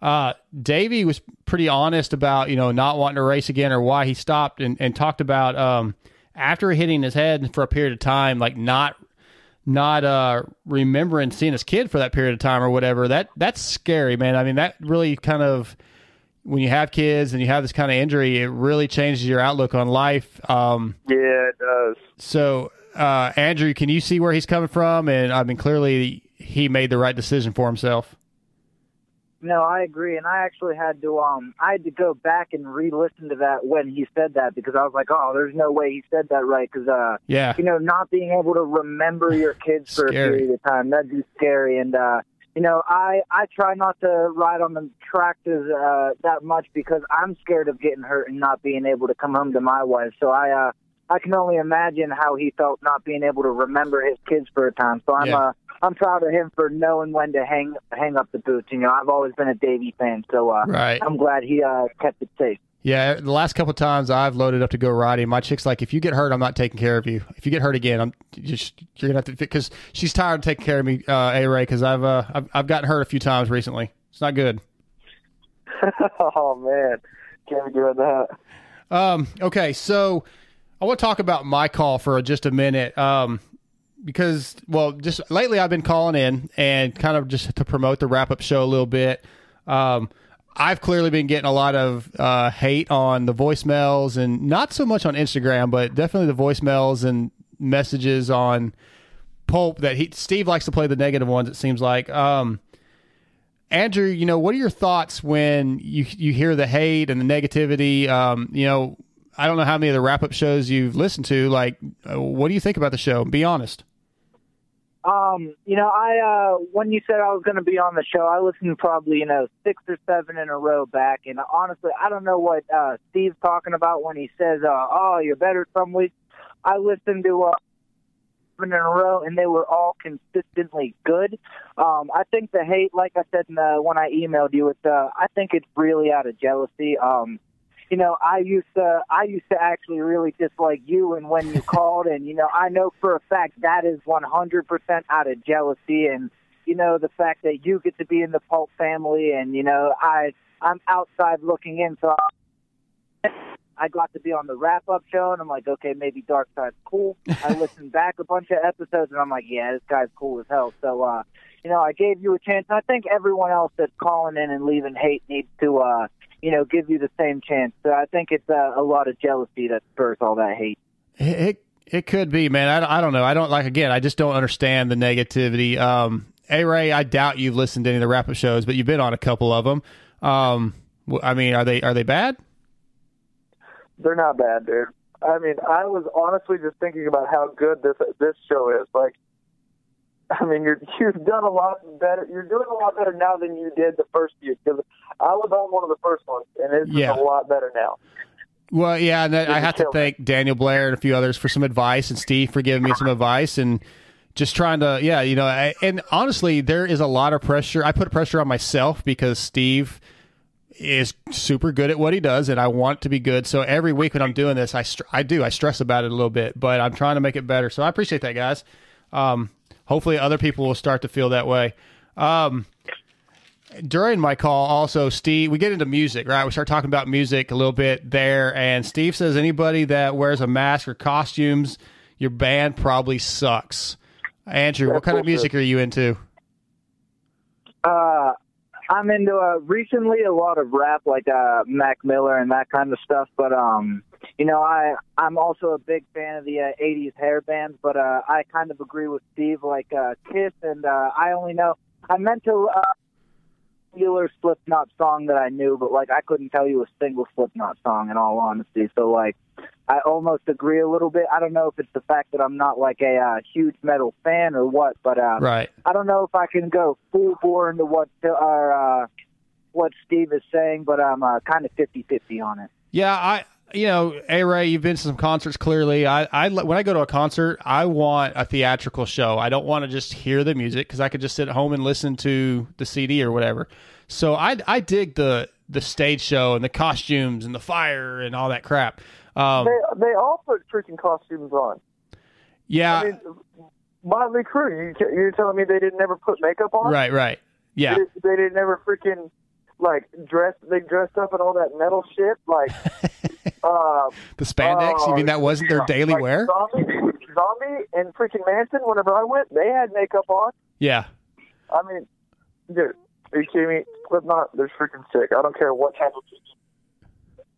uh, Davi was pretty honest about you know not wanting to race again or why he stopped, and, and talked about um, after hitting his head for a period of time, like not not uh, remembering seeing his kid for that period of time or whatever. That that's scary, man. I mean, that really kind of when you have kids and you have this kind of injury, it really changes your outlook on life. Um, Yeah, it does. so, uh, Andrew, can you see where he's coming from? And I mean, clearly he made the right decision for himself. No, I agree, and I actually had to um I had to go back and re-listen to that when he said that because I was like, oh, there's no way he said that right because uh Yeah. you know not being able to remember your kids for a period of time that'd be scary and uh you know I I try not to ride on the tractors uh that much because I'm scared of getting hurt and not being able to come home to my wife so I uh I can only imagine how he felt not being able to remember his kids for a time so I'm Yeah. uh I'm proud of him for knowing when to hang hang up the boots. You know, I've always been a Davi fan, so uh, Right. I'm glad he uh, kept it safe. Yeah, the last couple times I've loaded up to go riding, my chick's like, if you get hurt, I'm not taking care of you. If you get hurt again, I'm just you're gonna have to because she's tired of taking care of me, uh, A Ray, because I've uh I've, I've gotten hurt a few times recently. It's not good. oh man, can't be doing that. Um, okay, so I want to talk about my call for just a minute. Um, because well, just lately I've been calling in and kind of just to promote the wrap up show a little bit. Um, I've clearly been getting a lot of uh, hate on the voicemails and not so much on Instagram, but definitely the voicemails and messages on Pulp that he Steve likes to play the negative ones. It seems like. Um, Andrew, you know, what are your thoughts when you you hear the hate and the negativity? Um, you know, I don't know how many of the wrap up shows you've listened to. Like, uh, what do you think about the show? Be honest. Um, you know, I uh when you said I was going to be on the show, I listened probably you know six or seven in a row back, and honestly, I don't know what uh Steve's talking about when he says, uh, "Oh, you're better some weeks." I listened to uh, seven in a row, and they were all consistently good. Um, I think the hate, like I said in the, when I emailed you, it's uh, I think it's really out of jealousy. Um, you know, I used to I used to actually really dislike you and when you called and you know, I know for a fact that is 100% out of jealousy and you know, the fact that you get to be in the Pulp family and you know, I I'm outside looking in so I got to be on the wrap up show and I'm like, okay, maybe Dark Side's cool. I listened back a bunch of episodes and I'm like, yeah, this guy's cool as hell. So uh you know, I gave you a chance. And I think everyone else that's calling in and leaving hate needs to uh you know, give you the same chance. So I think it's uh, a lot of jealousy that spurs all that hate. It it, it could be, man. I, I don't know. I don't like again. I just don't understand the negativity. Um, A Ray, I doubt you've listened to any of the wrap up shows, but you've been on a couple of them. Um, W- I mean, are they are they bad? They're not bad, dude. I mean, I was honestly just thinking about how good this this show is. Like, I mean, you're you've done a lot better. You're doing a lot better now than you did the first year Because I was on one of the first ones, and it's Yeah. a lot better now. Well, yeah, and I have to thank Daniel Blair and a few others for some advice, and Steve for giving me some advice, and just trying to, yeah, you know, I, and honestly, there is a lot of pressure. I put pressure on myself because Steve is super good at what he does, and I want to be good. So every week when I'm doing this, I str- I do I stress about it a little bit, but I'm trying to make it better. So I appreciate that, guys. Um, hopefully, other people will start to feel that way. Um, during my call, also Steve, we get into music, right? We start talking about music a little bit there, and Steve says anybody that wears a mask or costumes, your band probably sucks. Andrew, what kind of music are you into? Uh, I'm into uh, recently a lot of rap, like uh, Mac Miller and that kind of stuff. But um, you know, I I'm also a big fan of the uh, '80s hair bands. But uh, I kind of agree with Steve, like uh, Kiss, and uh, I only know I meant to uh, Slipknot song that I knew, but like I couldn't tell you a single Slipknot song in all honesty. So like. I almost agree a little bit. I don't know if it's the fact that I'm not like a uh, huge metal fan or what, but uh, Right. I don't know if I can go full bore into what uh, what Steve is saying, but I'm uh, kind of 50-50 on it. Yeah, I you know, A Ray, you've been to some concerts clearly. I, I when I go to a concert, I want a theatrical show. I don't want to just hear the music because I could just sit at home and listen to the CD or whatever. So I I dig the the stage show and the costumes and the fire and all that crap. Um, They they all put freaking costumes on. yeah, I mean, Motley Crue. You, you're telling me they didn't ever put makeup on? right, right. Yeah, They, they didn't ever freaking like dress. They dressed up in all that metal shit. Like, the spandex. you mean that oh, wasn't their daily like wear? Zombie, Zombie, and freaking Manson. Whenever I went, they had makeup on. Yeah, I mean, dude, are you kidding me? Slipknot, they're freaking sick. I don't care what type of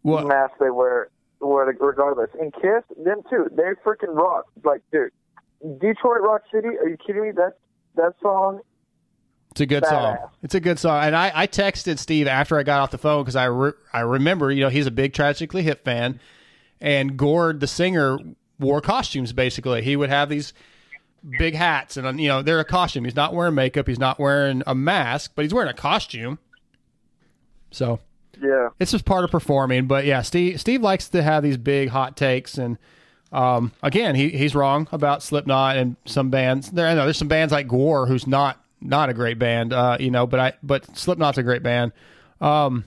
mask they wear, wear regardless. And Kiss, them too. They freaking rock. Like, dude, Detroit Rock City. Are you kidding me? That that song. It's a good song. It's a good song. And I, I texted Steve after I got off the phone because I re- I remember you know he's a big Tragically Hip fan, and Gord the singer wore costumes. Basically, he would have these big hats and you know they're a costume. He's not wearing makeup. He's not wearing a mask, but he's wearing a costume. So Yeah. it's just part of performing. But yeah, Steve Steve likes to have these big hot takes, and um, again, he he's wrong about Slipknot and some bands. There, I know there's some bands like GWAR, who's not not a great band, uh, you know, but I but Slipknot's a great band. Um,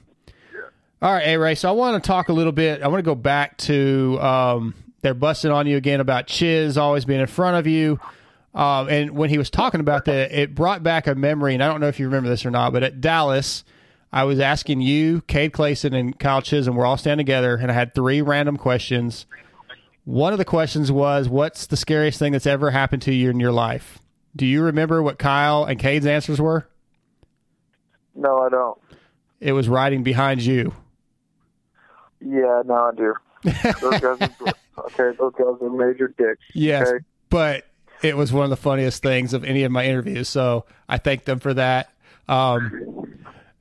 all right, A Ray. So I want to talk a little bit. I want to go back to um, they're busting on you again about Chiz always being in front of you. Um, and when he was talking about that, it brought back a memory. And I don't know if you remember this or not, but at Dallas, I was asking you, Cade Clason, and Kyle Chisholm. We're all standing together, and I had three random questions. One of the questions was, "What's the scariest thing that's ever happened to you in your life?" Do you remember what Kyle and Cade's answers were? No, I don't. It was riding behind you. Yeah, no, I do. Those guys are, okay, those guys are major dicks. Yes, Okay? but it was one of the funniest things of any of my interviews. So I thank them for that. Um,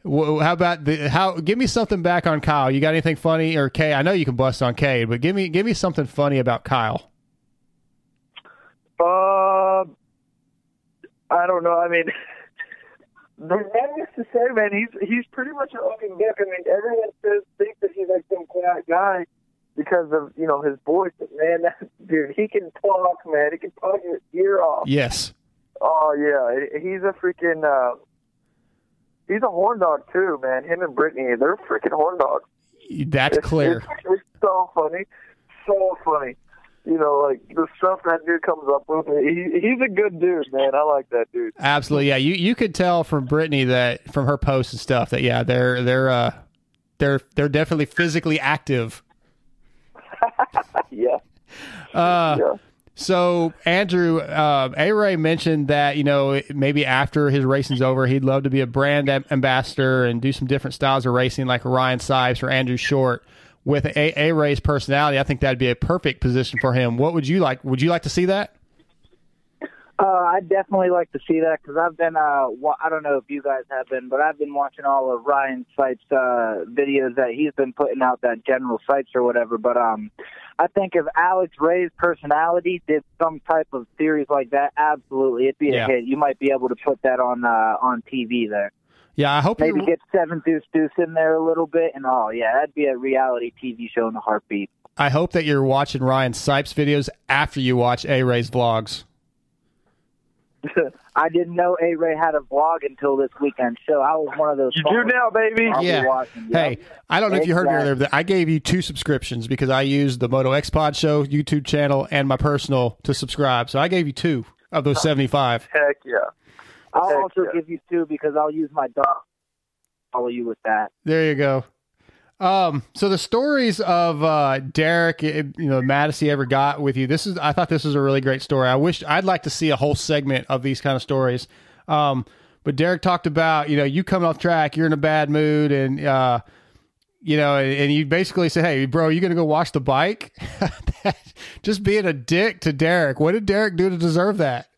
how about the how? Give me something back on Kyle. You got anything funny or Kay? I know you can bust on Cade, but give me give me something funny about Kyle. Uh, I don't know. I mean, there's nothing to say, man. He's he's pretty much an open book. I mean, everyone says thinks that he's like some quiet guy because of you know his voice. But man, that dude, he can talk, man. He can talk your ear off. Yes, Oh yeah, he's a freaking. Uh, he's a horn dog too, man. Him and Brittany, they're freaking horn dogs. that's It's- clear. It's, it's so funny, so funny. You know, like the stuff that dude comes up with. He, he's a good dude, man. I like that dude. Absolutely, yeah. You you could tell from Brittany that from her posts and stuff that yeah, they're they're uh they're they're definitely physically active. Yeah, Uh, yeah. So Andrew, uh, A Ray mentioned that you know maybe after his racing's over, he'd love to be a brand am- ambassador and do some different styles of racing, like Ryan Sipes or Andrew Short. With A, a Ray's personality, I think that'd be a perfect position for him. What would you like? Would you like to see that? Uh, I'd definitely like to see that because I've been, uh, wa- I don't know if you guys have been, but I've been watching all of Ryan Sipes' uh, videos that he's been putting out, that General Sipes or whatever. But um, I think if Alex Ray's personality did some type of series like that, absolutely, it'd be Yeah. a hit. You might be able to put that on uh, on TV there. Yeah, I hope Maybe you get Seven Deuce Deuce in there a little bit, and oh yeah, that'd be a reality TV show in a heartbeat. I hope that you're watching Ryan Sipes videos after you watch A Ray's vlogs. I didn't know A Ray had a vlog until this weekend show. I was one of those. You do now, baby. I'll be Yeah. watching, Hey, yep. I don't know if you heard me earlier, but I gave you two subscriptions because I used the Moto X Pod Show YouTube channel and my personal to subscribe. So I gave you two of those 75. Heck yeah. I'll Heck also yeah. give you two because I'll use my dog. Follow you with that. There you go. Um, so the stories of uh, Derek, eh, you know, he ever got with you. This is, I thought this was a really great story. I wish I'd like to see a whole segment of these kind of stories. Um, but Derek talked about, you know, you coming off track, you're in a bad mood, and uh, you know, and, and you basically say, "Hey, bro, you gonna go wash the bike?" Just being a dick to Derek. What did Derek do to deserve that?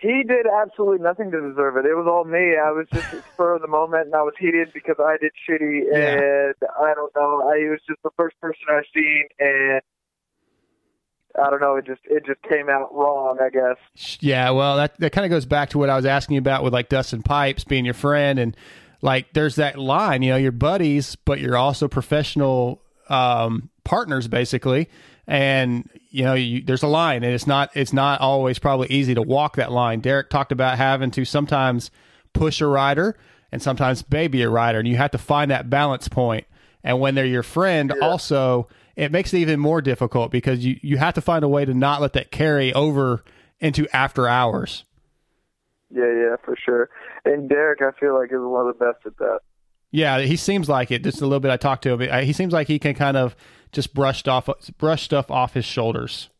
He did absolutely nothing to deserve it. It was all me. I was just spur of the moment, and I was heated because I did shitty, Yeah. and I don't know. I was just the first person I seen, and I don't know. It just it just came out wrong. I guess. Yeah, well, that that kind of goes back to what I was asking you about with like Dustin Pipes being your friend, and like there's that line, you know, you're buddies, but you're also professional um, partners, basically. And you know, you, there's a line, and it's not it's not always probably easy to walk that line. Derek talked about having to sometimes push a rider and sometimes baby a rider, and you have to find that balance point. And when they're your friend, also it makes it even more difficult because you you have to find a way to not let that carry over into after hours. Yeah, yeah, for sure. And Derek, I feel like is one of the best at that. Yeah, he seems like it. Just a little bit. I talked to him. Uh, he seems like he can kind of just brushed off brush stuff off his shoulders.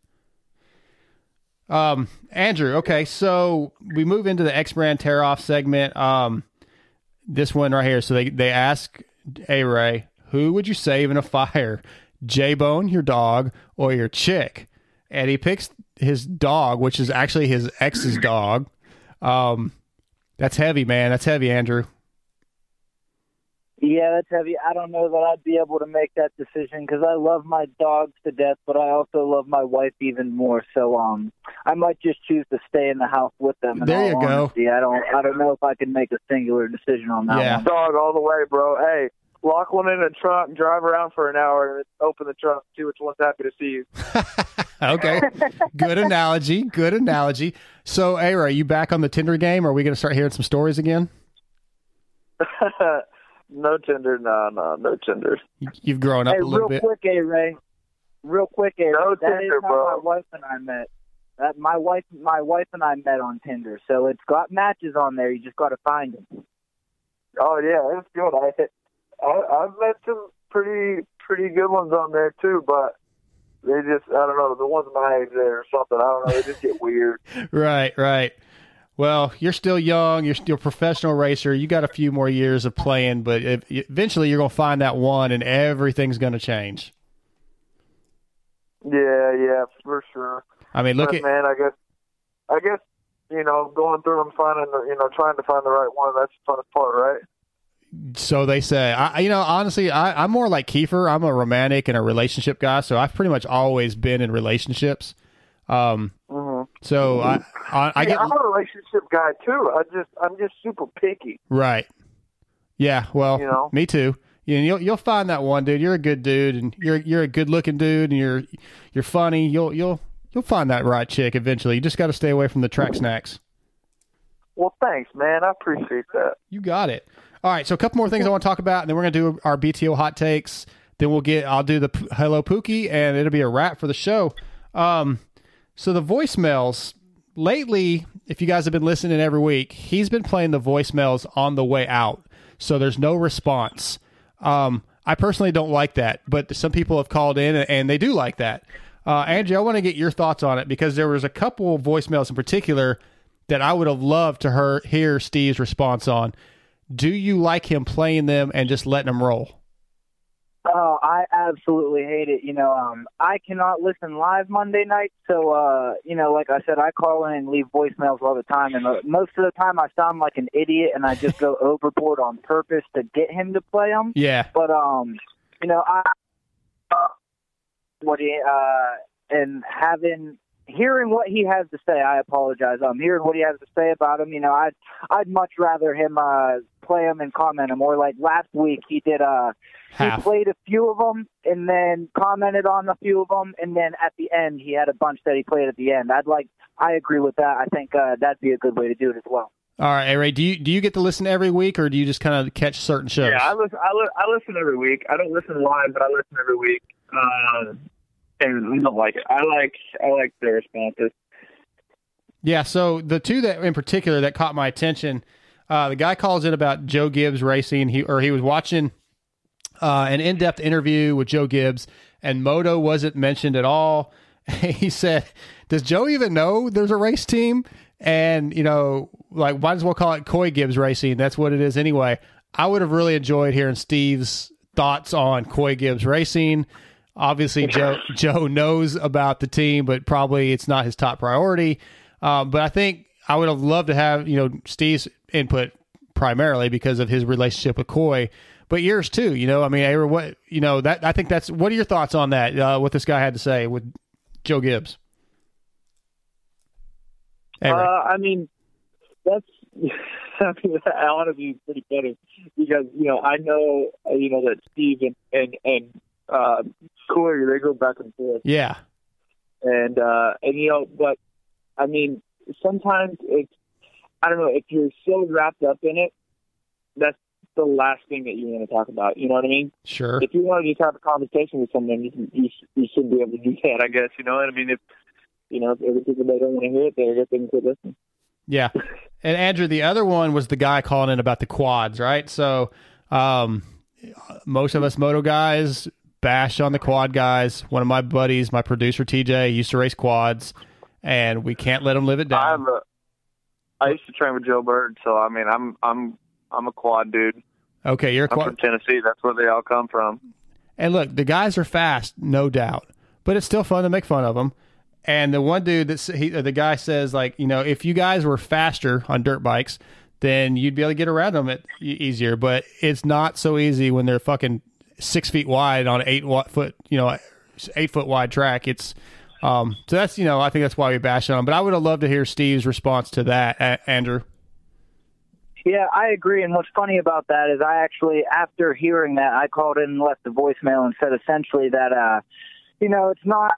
Um, Andrew. Okay, so we move into the X brand tear off segment. Um, this one right here. So they they ask A Ray, who would you save in a fire, J Bone, your dog, or your chick? And he picks his dog, which is actually his ex's dog. Um, that's heavy, man. That's heavy, Andrew. Yeah, that's heavy. I don't know that I'd be able to make that decision because I love my dogs to death, but I also love my wife even more. So, um, I might just choose to stay in the house with them. There all you go. honesty. I don't. I don't know if I can make a singular decision on that Yeah. one. Dog all the way, bro. Hey, lock one in the trunk, and drive around for an hour, and open the trunk, see which one's happy to see you. Okay. Good analogy. Good analogy. So, A Ray, are you back on the Tinder game? Are we going to start hearing some stories again? no Tinder, no, no, no Tinder. You- You've grown up Hey, a little real bit. quick, A Ray. Real quick, A Ray. No that is Tinder, how bro. my wife and I met. That my wife, my wife and I met on Tinder. So it's got matches on there. You just got to find them. Oh yeah, it's good. I, I I've met some pretty pretty good ones on there too, but they just I don't know the ones my age there or something. I don't know. They just get weird. Right, right. Well, you're still young. You're still a professional racer. You got a few more years of playing, but if, eventually you're going to find that one, and everything's going to change. Yeah, yeah, for sure. I mean, look but at man, I guess I guess you know going through and finding the you know trying to find the right one. That's the funnest part, right? so they say. I, you know, honestly, I, I'm more like Keefer. I'm a romantic and a relationship guy, so I've pretty much always been in relationships. Um, Mm-hmm. So I, I, I yeah, get I'm a relationship guy too. I just I'm just super picky. Right. Yeah. Well, You know? me too. You you'll you'll find that one dude. You're a good dude, and you're you're a good looking dude, and you're you're funny. You'll you'll you'll find that right chick eventually. You just got to stay away from the track snacks. Well, thanks, man. I appreciate that. You got it. All right. So a couple more things I want to talk about, and then we're gonna do our BTO hot takes. Then we'll get I'll do the P- hello Pookie, and it'll be a wrap for the show. Um, so the voicemails lately, if you guys have been listening every week, he's been playing the voicemails on the way out, so there's no response. Um, I personally don't like that, but some people have called in and they do like that. Uh, Angie, I want to get your thoughts on it because there was a couple of voicemails in particular that I would have loved to hear Steve's response on. Do you like him playing them and just letting them roll? Oh, I absolutely hate it. You know, um, I cannot listen live Monday night, so uh, you know, like I said, I call in and leave voicemails all the time, and uh, most of the time I sound like an idiot, and I just go overboard on purpose to get him to play them. Yeah. But um, you know, I uh, what he uh, and having hearing what he has to say, I apologize. I'm um, hearing what he has to say about him, you know, I'd I'd much rather him uh play him and comment him. Or like last week, he did uh Half. he played a few of them and then commented on a few of them, and then at the end he had a bunch that he played at the end. I'd like I agree with that. I think uh, that'd be a good way to do it as well. All right, Ray. Do you do you get to listen every week, or do you just kind of catch certain shows? Yeah, I listen. I, li- I listen every week. I don't listen live, but I listen every week. Um, and I don't like it. I like I like their responses. Yeah, so the two that in particular that caught my attention, uh, the guy calls in about Joe Gibbs racing. He or he was watching uh, an in-depth interview with Joe Gibbs, and Moto wasn't mentioned at all. he said, "Does Joe even know there's a race team?" And you know, like might as well call it Coy Gibbs Racing. That's what it is anyway. I would have really enjoyed hearing Steve's thoughts on Coy Gibbs Racing. Obviously, Joe Joe knows about the team, but probably it's not his top priority. Um, but I think I would have loved to have you know Steve's input primarily because of his relationship with Coy, but yours too. You know, I mean, Aaron, what you know that I think that's what are your thoughts on that? Uh, what this guy had to say with Joe Gibbs? Uh, I mean, that's. I mean, to be pretty funny because you know I know you know that Steve and and and uh, Coy they go back and forth, yeah, and uh, and you know, but I mean, sometimes it's I don't know if you're so wrapped up in it, that's the last thing that you want to talk about. You know what I mean? sure. If you want to just have a conversation with someone, you can, you, you should be able to do that. I guess you know what I mean. If you know if people they don't want to hear it, they're just them to listen. Yeah. And Andrew, the other one was the guy calling in about the quads, right? So, um, most of us moto guys bash on the quad guys. One of my buddies, my producer TJ, used to race quads, and we can't let him live it down. A, I used to train with Joe Bird, so I mean, I'm I'm I'm a quad dude. Okay, you're a I'm from Tennessee. That's where they all come from. And look, the guys are fast, no doubt, but it's still fun to make fun of them. And the one dude that he, the guy says, like, you know, if you guys were faster on dirt bikes, then you'd be able to get around them it, easier. But it's not so easy when they're fucking six feet wide on an eight foot, you know, eight foot wide track. It's um, so that's you know, I think that's why we bash on them. But I would have loved to hear Steve's response to that, Andrew. Yeah, I agree. And what's funny about that is I actually, after hearing that, I called in and left a voicemail and said essentially that, uh, you know, it's not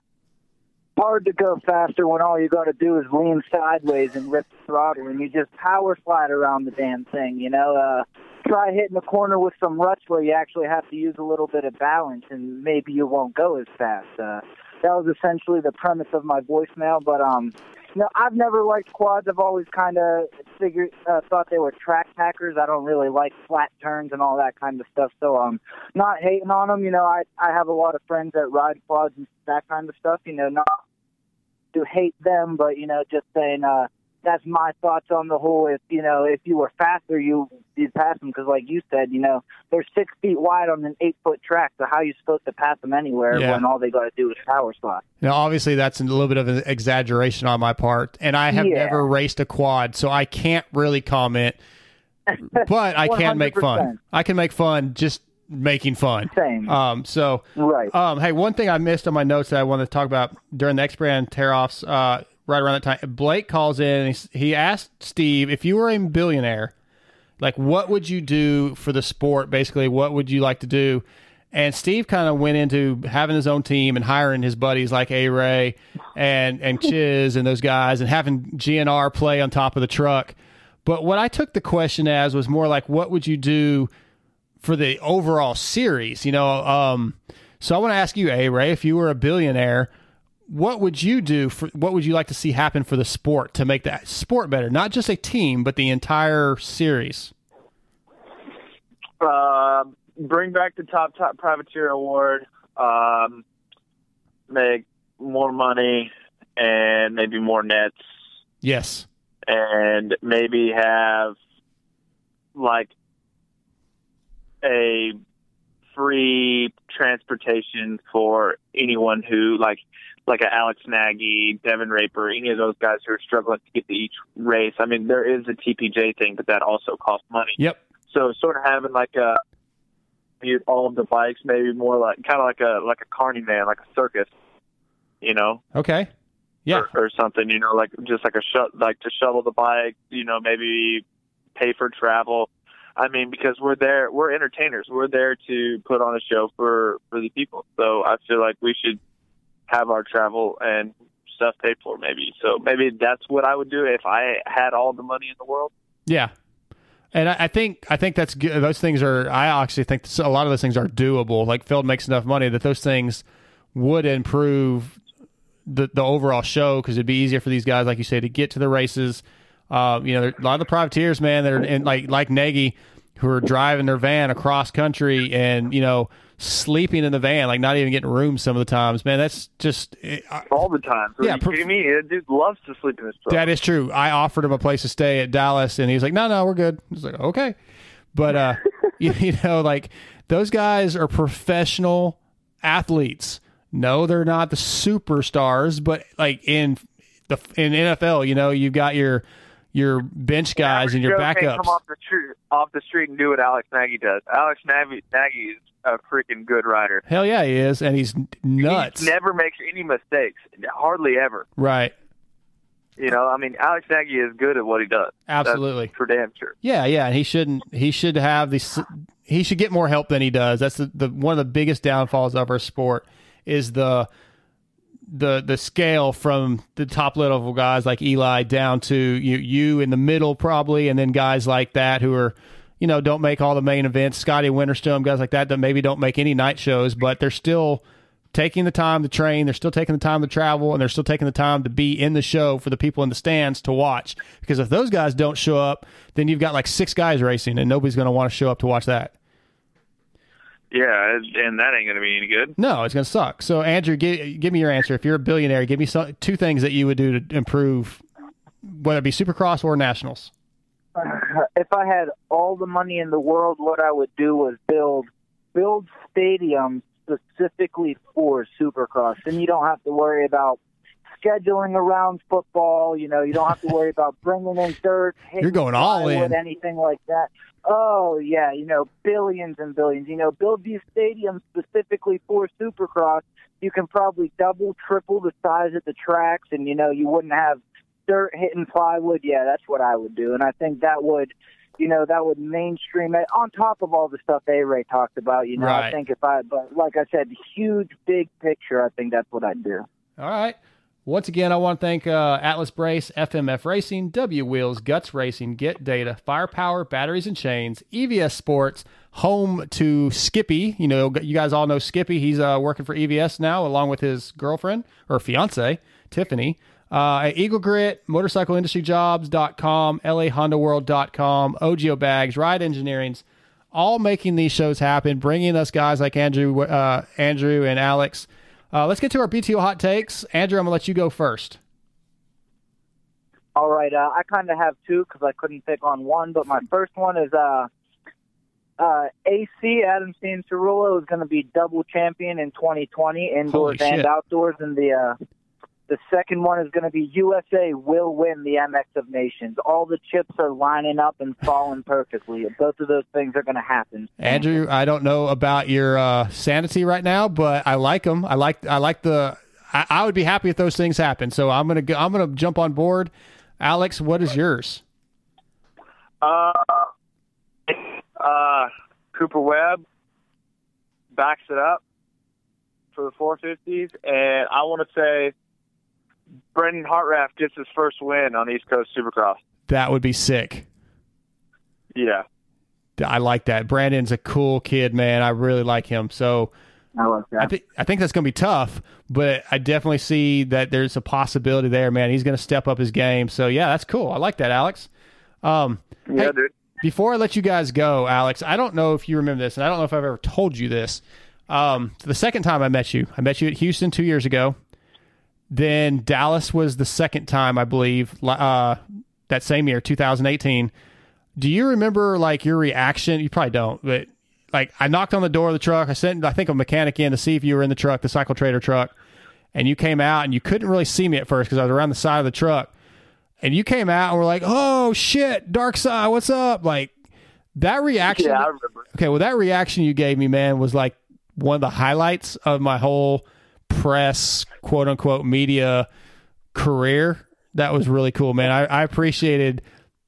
hard to go faster when all you got to do is lean sideways and rip the throttle and you just power slide around the damn thing, you know. Uh, try hitting the corner with some ruts where you actually have to use a little bit of balance and maybe you won't go as fast. Uh, that was essentially the premise of my voicemail, but, um, no, I've never liked quads. I've always kind of figured, uh, thought they were track packers. I don't really like flat turns and all that kind of stuff. So, um, not hating on them. You know, I I have a lot of friends that ride quads and that kind of stuff. You know, not to hate them, but you know, just saying, uh, that's my thoughts on the whole. If you know, if you were faster, you you'd pass them because, like you said, you know, they're six feet wide on an eight foot track. So how are you supposed to pass them anywhere Yeah. when all they got to do is power slide? Now, obviously, that's a little bit of an exaggeration on my part, and I have Yeah. never raced a quad, so I can't really comment. But I can make fun. I can make fun just making fun. Same. Um, so, Right. um, hey, one thing I missed on my notes that I wanted to talk about during the X Brand tear offs, uh, right around that time, Blake calls in and he, he asked Steve if you were a billionaire, like what would you do for the sport? Basically, what would you like to do? And Steve kind of went into having his own team and hiring his buddies like A Ray and and Chiz and those guys and having GNR play on top of the truck. But what I took the question as was more like, what would you do for the overall series? You know, um, so I want to ask you, A Ray, if you were a billionaire, what would you do for what would you like to see happen for the sport to make that sport better? Not just a team, but the entire series. Uh, bring back the top top privateer award. Um, make more money and maybe more nets, Yes. and maybe have like a free transportation for anyone who like like a Alex Nagy, Devin Raper, any of those guys who are struggling to get to each race. I mean, there is a TPJ thing, but that also costs money. Yep. So sort of having like a all of the bikes, maybe more like kind of like a like a carny man, like a circus, you know, Okay. Yeah. or, or something, you know, like just like a sh- like to shuttle the bike, you know, maybe pay for travel. I mean, because we're there, we're entertainers. We're there to put on a show for for the people. So I feel like we should have our travel and stuff paid for, maybe. So maybe that's what I would do if I had all the money in the world. Yeah. And I, I think I think that's good. Those things are. I actually think a lot of those things are doable. Like Phil makes enough money that those things would improve the the overall show because it'd be easier for these guys, like you say, to get to the races. Uh, you know, there- a lot of the privateers, man, that are in, like like Nagy, who are driving their van across country and you know sleeping in the van, like not even getting rooms some of the times. Man, that's just eh, I- all the time. Are Yeah, you kidding me? That dude loves to sleep in his truck. That is true. I offered him a place to stay at Dallas, and he's like, "No, no, we're good." He's like, "Okay," but uh, you, you know, like those guys are professional athletes. No, they're not the superstars, but like in the in NFL, you know, you've got your your bench guys and your backups. Come off the street, off the street and do what Alex Nagy does. Alex Nagy, Nagy is a freaking good rider. Hell yeah, he is, and he's nuts. He never makes any mistakes, hardly ever. right? You know, I mean, Alex Nagy is good at what he does. Absolutely. That's for damn sure. Yeah, yeah, and he shouldn't. He should have these. He should get more help than he does. That's the, the one of the biggest downfalls of our sport is the the the scale from the top level guys like Eli down to you you in the middle probably, and then guys like that who are you know don't make all the main events. Scotty Wennerstrom, guys like that that maybe don't make any night shows, but they're still taking the time to train. They're still taking the time to travel, and they're still taking the time to be in the show for the people in the stands to watch. Because if those guys don't show up, then you've got like six guys racing, and nobody's going to want to show up to watch that. Yeah, and that ain't going to be any good. No, it's going to suck. So, Andrew, give, give me your answer. If you're a billionaire, give me some, two things that you would do to improve, whether it be Supercross or Nationals. if I had all the money in the world, what I would do was build build stadiums specifically for Supercross, and you don't have to worry about scheduling around football. You know, you don't have to worry about bringing in dirt. You're going all plywood, in. anything like that. Oh yeah, you know, billions and billions. You know, build these stadiums specifically for Supercross. You can probably double, triple the size of the tracks, and you know, you wouldn't have dirt hitting plywood. Yeah, that's what I would do, and I think that would, you know, that would mainstream it on top of all the stuff A Ray talked about. You know, Right. I think if I, but like I said, huge, big picture. I think that's what I'd do. All right. Once again, I want to thank uh, Atlas Brace, FMF Racing, W Wheels, Guts Racing, Get Data, Firepower, Batteries and Chains, EVS Sports, home to Skippy. You know, you guys all know Skippy. He's uh, working for EVS now, along with his girlfriend or fiance, Tiffany. Uh, at Eagle Grit, MotorcycleIndustryJobs.com, LAHondaWorld.com, OGO Bags, Ride Engineering's, all making these shows happen, bringing us guys like Andrew, uh, Andrew and Alex. Uh, let's get to our BTO hot takes. Andrew, I'm gonna let you go first. All right, uh, I kind of have two because I couldn't pick on one, but my first one is uh, uh, AC Adam Cianciarulo is going to be double champion in 2020 indoors and outdoors, in the uh, the second one is going to be USA will win the MX of Nations. All the chips are lining up and falling perfectly. Both of those things are going to happen. Andrew, I don't know about your uh, sanity right now, but I like them. I like I like the. I, I would be happy if those things happen. So I'm gonna go, I'm gonna jump on board. Alex, what is yours? Uh, uh, Cooper Webb backs it up for the 450s, and I want to say Brandon Hartranft gets his first win on East Coast Supercross. That would be sick. Yeah. I like that. Brandon's a cool kid, man. I really like him. So I like I think I think that's going to be tough, but I definitely see that there's a possibility there, man. He's going to step up his game. So yeah, that's cool. I like that, Alex. Um, Yeah, hey, dude. before I let you guys go, Alex, I don't know if you remember this, and I don't know if I've ever told you this. Um, the second time I met you, I met you at Houston two years ago. Then Dallas was the second time, I believe, uh, that same year, 2018. Do you remember like your reaction? You probably don't, but like I knocked on the door of the truck. I sent I think a mechanic in to see if you were in the truck, the cycle trader truck, and you came out and you couldn't really see me at first because I was around the side of the truck, and you came out and were like, "Oh shit, Dark Side, what's up?" Like that reaction. Yeah, I remember. Okay, well, that reaction you gave me, man, was like one of the highlights of my whole press, quote unquote, media career. That was really cool, man. I, I appreciated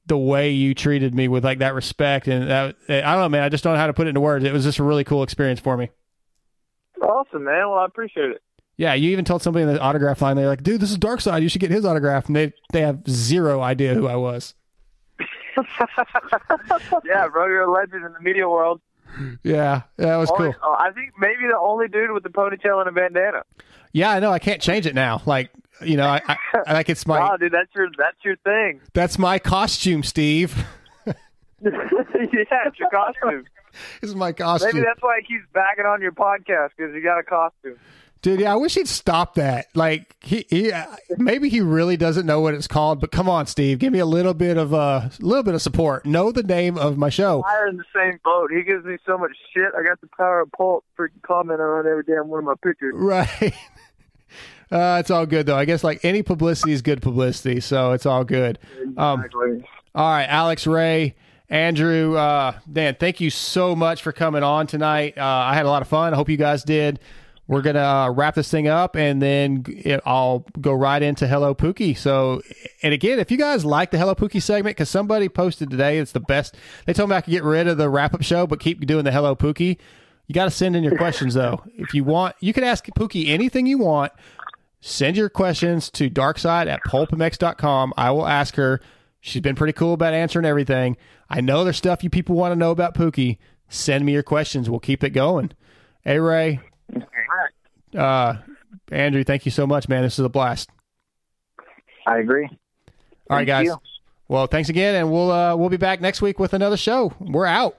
the way you treated me with like that respect, and that, eh, I don't know, man. I just don't know how to put it into words. It was just a really cool experience for me. Awesome, man. Well, I appreciate it. Yeah, you even told somebody in the autograph line, they're like, "Dude, this is Dark Side. You should get his autograph." And they they have zero idea who I was. yeah, bro, you're a legend in the media world. Yeah, that was Only- cool. oh, I think maybe the only dude with the ponytail and a bandana. Yeah, I know. I can't change it now. Like, you know, I, I, like it's my Wow, dude, that's your that's your thing. that's my costume, Steve. yeah, it's your costume. this is my costume. Maybe that's why he keeps bagging on your podcast because you got a costume. Dude. Yeah, I wish he'd stop that. Like, he, he maybe he really doesn't know what it's called. But come on, Steve, give me a little bit of a uh, little bit of support. Know the name of my show. We're in the same boat. He gives me so much shit. I got the power of pulp freaking commenting on every damn one of my pictures. Right. Uh, it's all good though. I guess like any publicity is good publicity, so it's all good. Um, Exactly. All right, Alex Ray, Andrew, uh, Dan, thank you so much for coming on tonight. Uh, I had a lot of fun. I hope you guys did. We're gonna uh, wrap this thing up, and then it, I'll go right into Hello Pookie. So, and again, if you guys like the Hello Pookie segment, because somebody posted today, it's the best. They told me I could get rid of the wrap up show, but keep doing the Hello Pookie. You got to send in your questions though. If you want, you can ask Pookie anything you want. Send your questions to darkside at pulpmx.com. I will ask her. She's been pretty cool about answering everything. I know there's stuff you people want to know about Pookie. Send me your questions. We'll keep it going. Hey, Ray. Uh, Andrew, thank you so much, man. This is a blast. I agree. All right, Thank guys. you. Well, thanks again, and we'll uh, we'll be back next week with another show. We're out.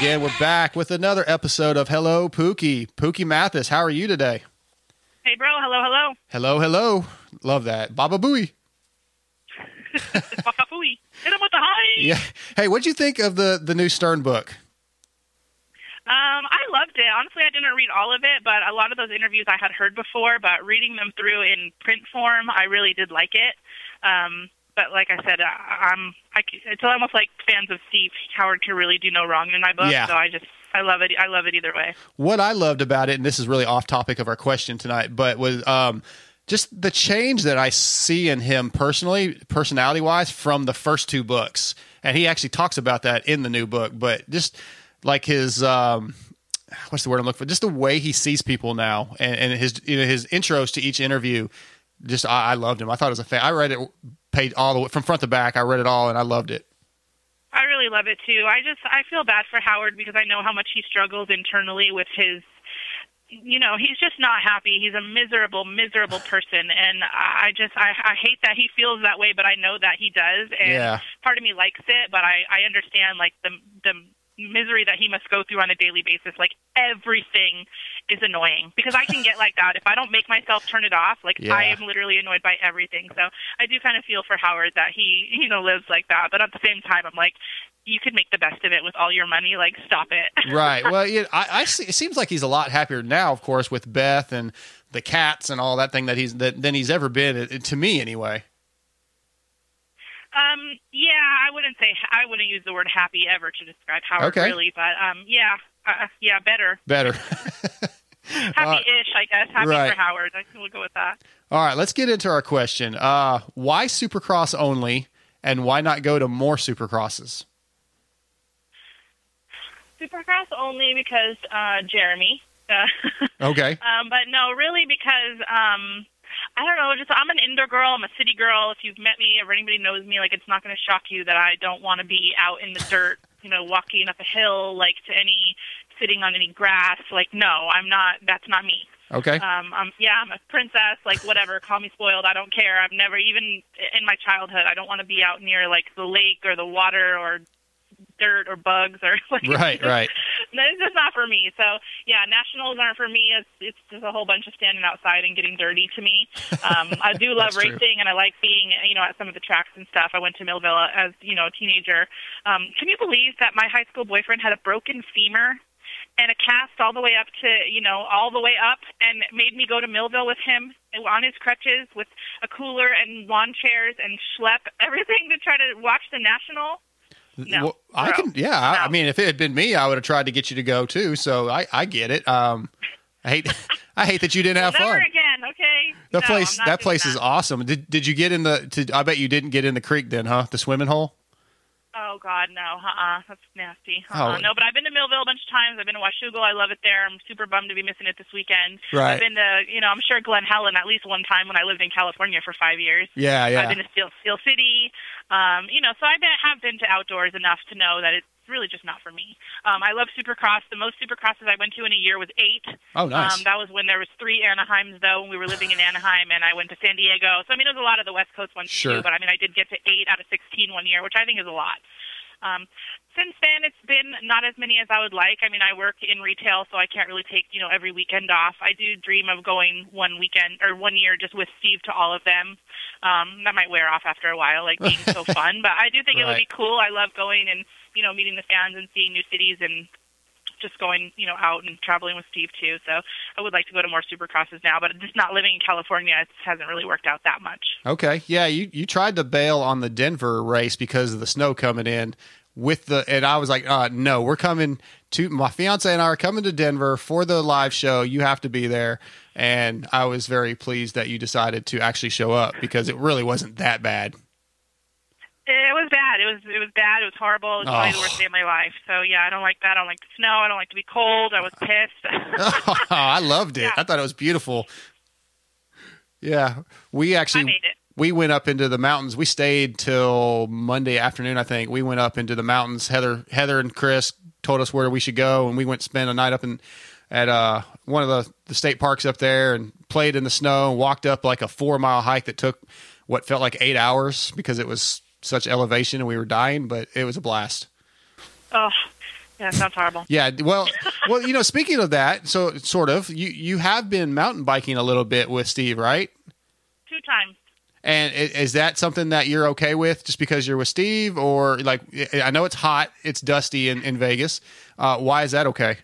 Again, we're back with another episode of Hello Pookie. Pookie Matthes, how are you today? Hey, bro. Hello, hello. Hello, hello. Love that. Baba Booey. Wakafui. Hit him with the high. Yeah. Hey, what'd you think of the the new Stern book? Um, I loved it. Honestly, I didn't read all of it, but a lot of those interviews I had heard before. But reading them through in print form, I really did like it. Um, but like I said, I, I'm. I, it's almost like fans of Steve Howard can really do no wrong in my book. Yeah. So I just, I love it. I love it either way. What I loved about it, and this is really off topic of our question tonight, but was um, just the change that I see in him personally, personality wise, from the first two books. And he actually talks about that in the new book, but just like his um, what's the word I'm looking for? Just the way he sees people now, and, and his you know his intros to each interview. Just I, I loved him. I thought it was a fan. I read it, paid all the way from front to back. I read it all, and I loved it. I really love it too. I just I feel bad for Howard because I know how much he struggles internally with his you know, he's just not happy. He's a miserable, miserable person and I just I, I hate that he feels that way, but I know that he does and Yeah. part of me likes it, but I I understand like the the misery that he must go through on a daily basis. Like everything is annoying because I can get like that if I don't make myself turn it off. Like Yeah. I am literally annoyed by everything. So I do kind of feel for Howard that he you know lives like that. But at the same time, I'm like, you could make the best of it with all your money. Like stop it. right. Well, yeah, I, I see, it seems like he's a lot happier now, of course, with Beth and the cats and all that thing that he's that, than he's ever been. uh, To me, anyway. Um, yeah, I wouldn't say I wouldn't use the word happy ever to describe Howard Okay. really, but um, yeah, uh, yeah, better, Better. happy-ish, I guess. Happy right. for Howard. I think we'll go with that. all right, let's get into our question. Uh, why Supercross only, and why not go to more Supercrosses? Supercross only because uh, Jeremy. Okay. Um, but no, really because um, I don't know. Just I'm an indoor girl. I'm a city girl. If you've met me or anybody knows me, like it's not going to shock you that I don't want to be out in the dirt. You know, walking up a hill, like to any sitting on any grass. Like no, I'm not. That's not me. Okay. Um, I'm, yeah, I'm a princess. Like whatever. Call me spoiled. I don't care. I've never even in my childhood. I don't want to be out near like the lake or the water or dirt or bugs or like Right, right. it's just not for me. So yeah, nationals aren't for me. It's it's just a whole bunch of standing outside and getting dirty to me. Um, I do love That's true. racing and I like being you know at some of the tracks and stuff. I went to Millville as you know a teenager. Um, can you believe that my high school boyfriend had a broken femur? And a cast all the way up to, you know, all the way up, and made me go to Millville with him on his crutches with a cooler and lawn chairs and schlep everything to try to watch the national. No, Well, I can, yeah. I, I mean, if it had been me, I would have tried to get you to go too. So I, I get it. Um, I hate, I hate that you didn't have Never fun. again, okay? The No, place, that place is awesome. Did, did you get in the? To, I bet you didn't get in the creek then, huh? The swimming hole. Oh God, no, uh-uh, that's nasty. Uh-uh. Oh. No, but I've been to Millville a bunch of times. I've been to Washougal. I love it there. I'm super bummed to be missing it this weekend. Right. I've been to, you know, I'm sure Glen Helen at least one time when I lived in California for five years. Yeah, yeah. I've been to Steel Steel City. Um, you know, so I have been to outdoors enough to know that it's really just not for me. Um, I love Supercross. The most Supercrosses I went to in a year was eight. Oh, nice. Um, that was when there was three Anaheims though when we were living in Anaheim, and I went to San Diego. So I mean, it was a lot of the West Coast ones Sure. too. But I mean, I did get to eight out of sixteen one year, which I think is a lot. Um, since then, it's been not as many as I would like. I mean, I work in retail, so I can't really take you know every weekend off. I do dream of going one weekend or one year just with Steve to all of them. Um, that might wear off after a while, like being so fun. But I do think it would be cool. I love going and you know meeting the fans and seeing new cities and just going, you know, out and traveling with Steve too. So I would like to go to more supercrosses now, but just not living in California, it hasn't really worked out that much. Okay. Yeah, you, you tried to bail on the Denver race because of the snow coming in with the and I was like, uh no, we're coming to my fiance and I are coming to Denver for the live show. You have to be there. And I was very pleased that you decided to actually show up because it really wasn't that bad. It was bad. It was it was bad. It was horrible. It was probably the Oh. worst day of my life. So yeah, I don't like that. I don't like the snow. I don't like to be cold. I was pissed. I loved it. Yeah. I thought it was beautiful. Yeah, we actually I made it. we went up into the mountains. We stayed till Monday afternoon, I think. We went up into the mountains. Heather, Heather, and Chris told us where we should go, and we went spend a night up in at uh, one of the, the state parks up there and played in the snow and walked up like a four mile hike that took what felt like eight hours because it was such elevation and we were dying, but it was a blast. oh, yeah, sounds horrible. Yeah, well, well, you know, speaking of that, so sort of, you you have been mountain biking a little bit with Steve, right? Two times. And is that something that you're okay with, just because you're with Steve, or like I know it's hot, it's dusty in in Vegas. Uh, why is that okay?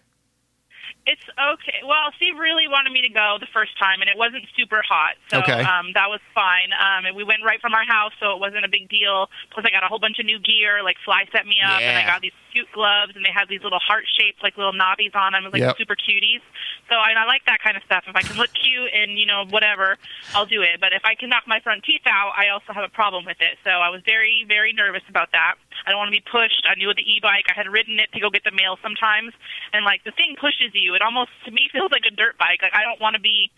It's okay. Well, Steve really wanted me to go the first time, and it wasn't super hot, so Okay. um, that was fine. Um, and we went right from our house, so it wasn't a big deal. Plus, I got a whole bunch of new gear. Like Fly set me up, and I got these cute gloves, and they had these little heart shaped, like little knobbies on them, It was like Yep. super cuties. So I, I like that kind of stuff. If I can look cute and you know whatever, I'll do it. But if I can knock my front teeth out, I also have a problem with it. So I was very, very nervous about that. I don't want to be pushed. I knew with the e-bike, I had ridden it to go get the mail sometimes, and like the thing pushes you. It almost to me feels like a dirt bike. Like I don't want to be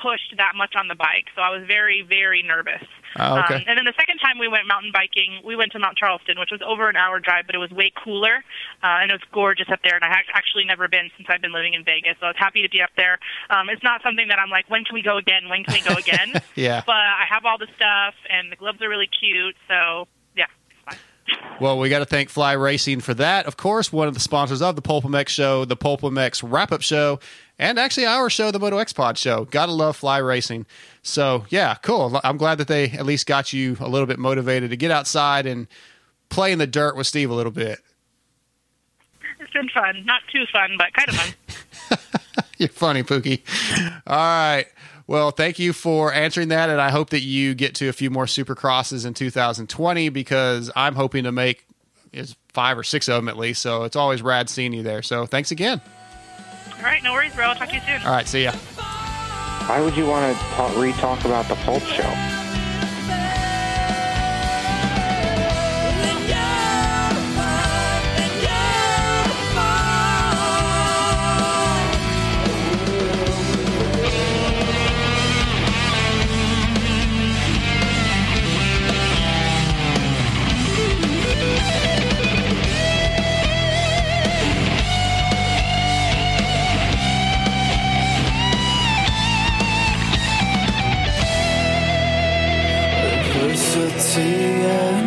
pushed that much on the bike. So I was very, very nervous. Oh, okay. Um, and then the second time we went mountain biking, we went to Mount Charleston, which was over an hour drive, but it was way cooler, uh, and it was gorgeous up there. And I had actually never been since I've been living in Vegas, so I was happy to be up there. Um, it's not something that I'm like, when can we go again? When can we go again? Yeah. But I have all the stuff, and the gloves are really cute, so yeah. it's fine. Well, we got to thank Fly Racing for that. Of course, one of the sponsors of the Pulp MX show, the Pulp MX wrap up show, and actually our show, the Moto X Pod show. Gotta love Fly Racing. So, yeah, cool. I'm glad that they at least got you a little bit motivated to get outside and play in the dirt with Steve a little bit. It's been fun. Not too fun, but kind of fun. You're funny, Pookie. All right. Well, thank you for answering that, and I hope that you get to a few more Supercrosses in 2020 because I'm hoping to make is five or six of them at least. So it's always rad seeing you there. So thanks again. all right, no worries, bro. I'll talk to you soon. All right, see ya. Why would you want to talk, re-talk about the Pulp Show? see us.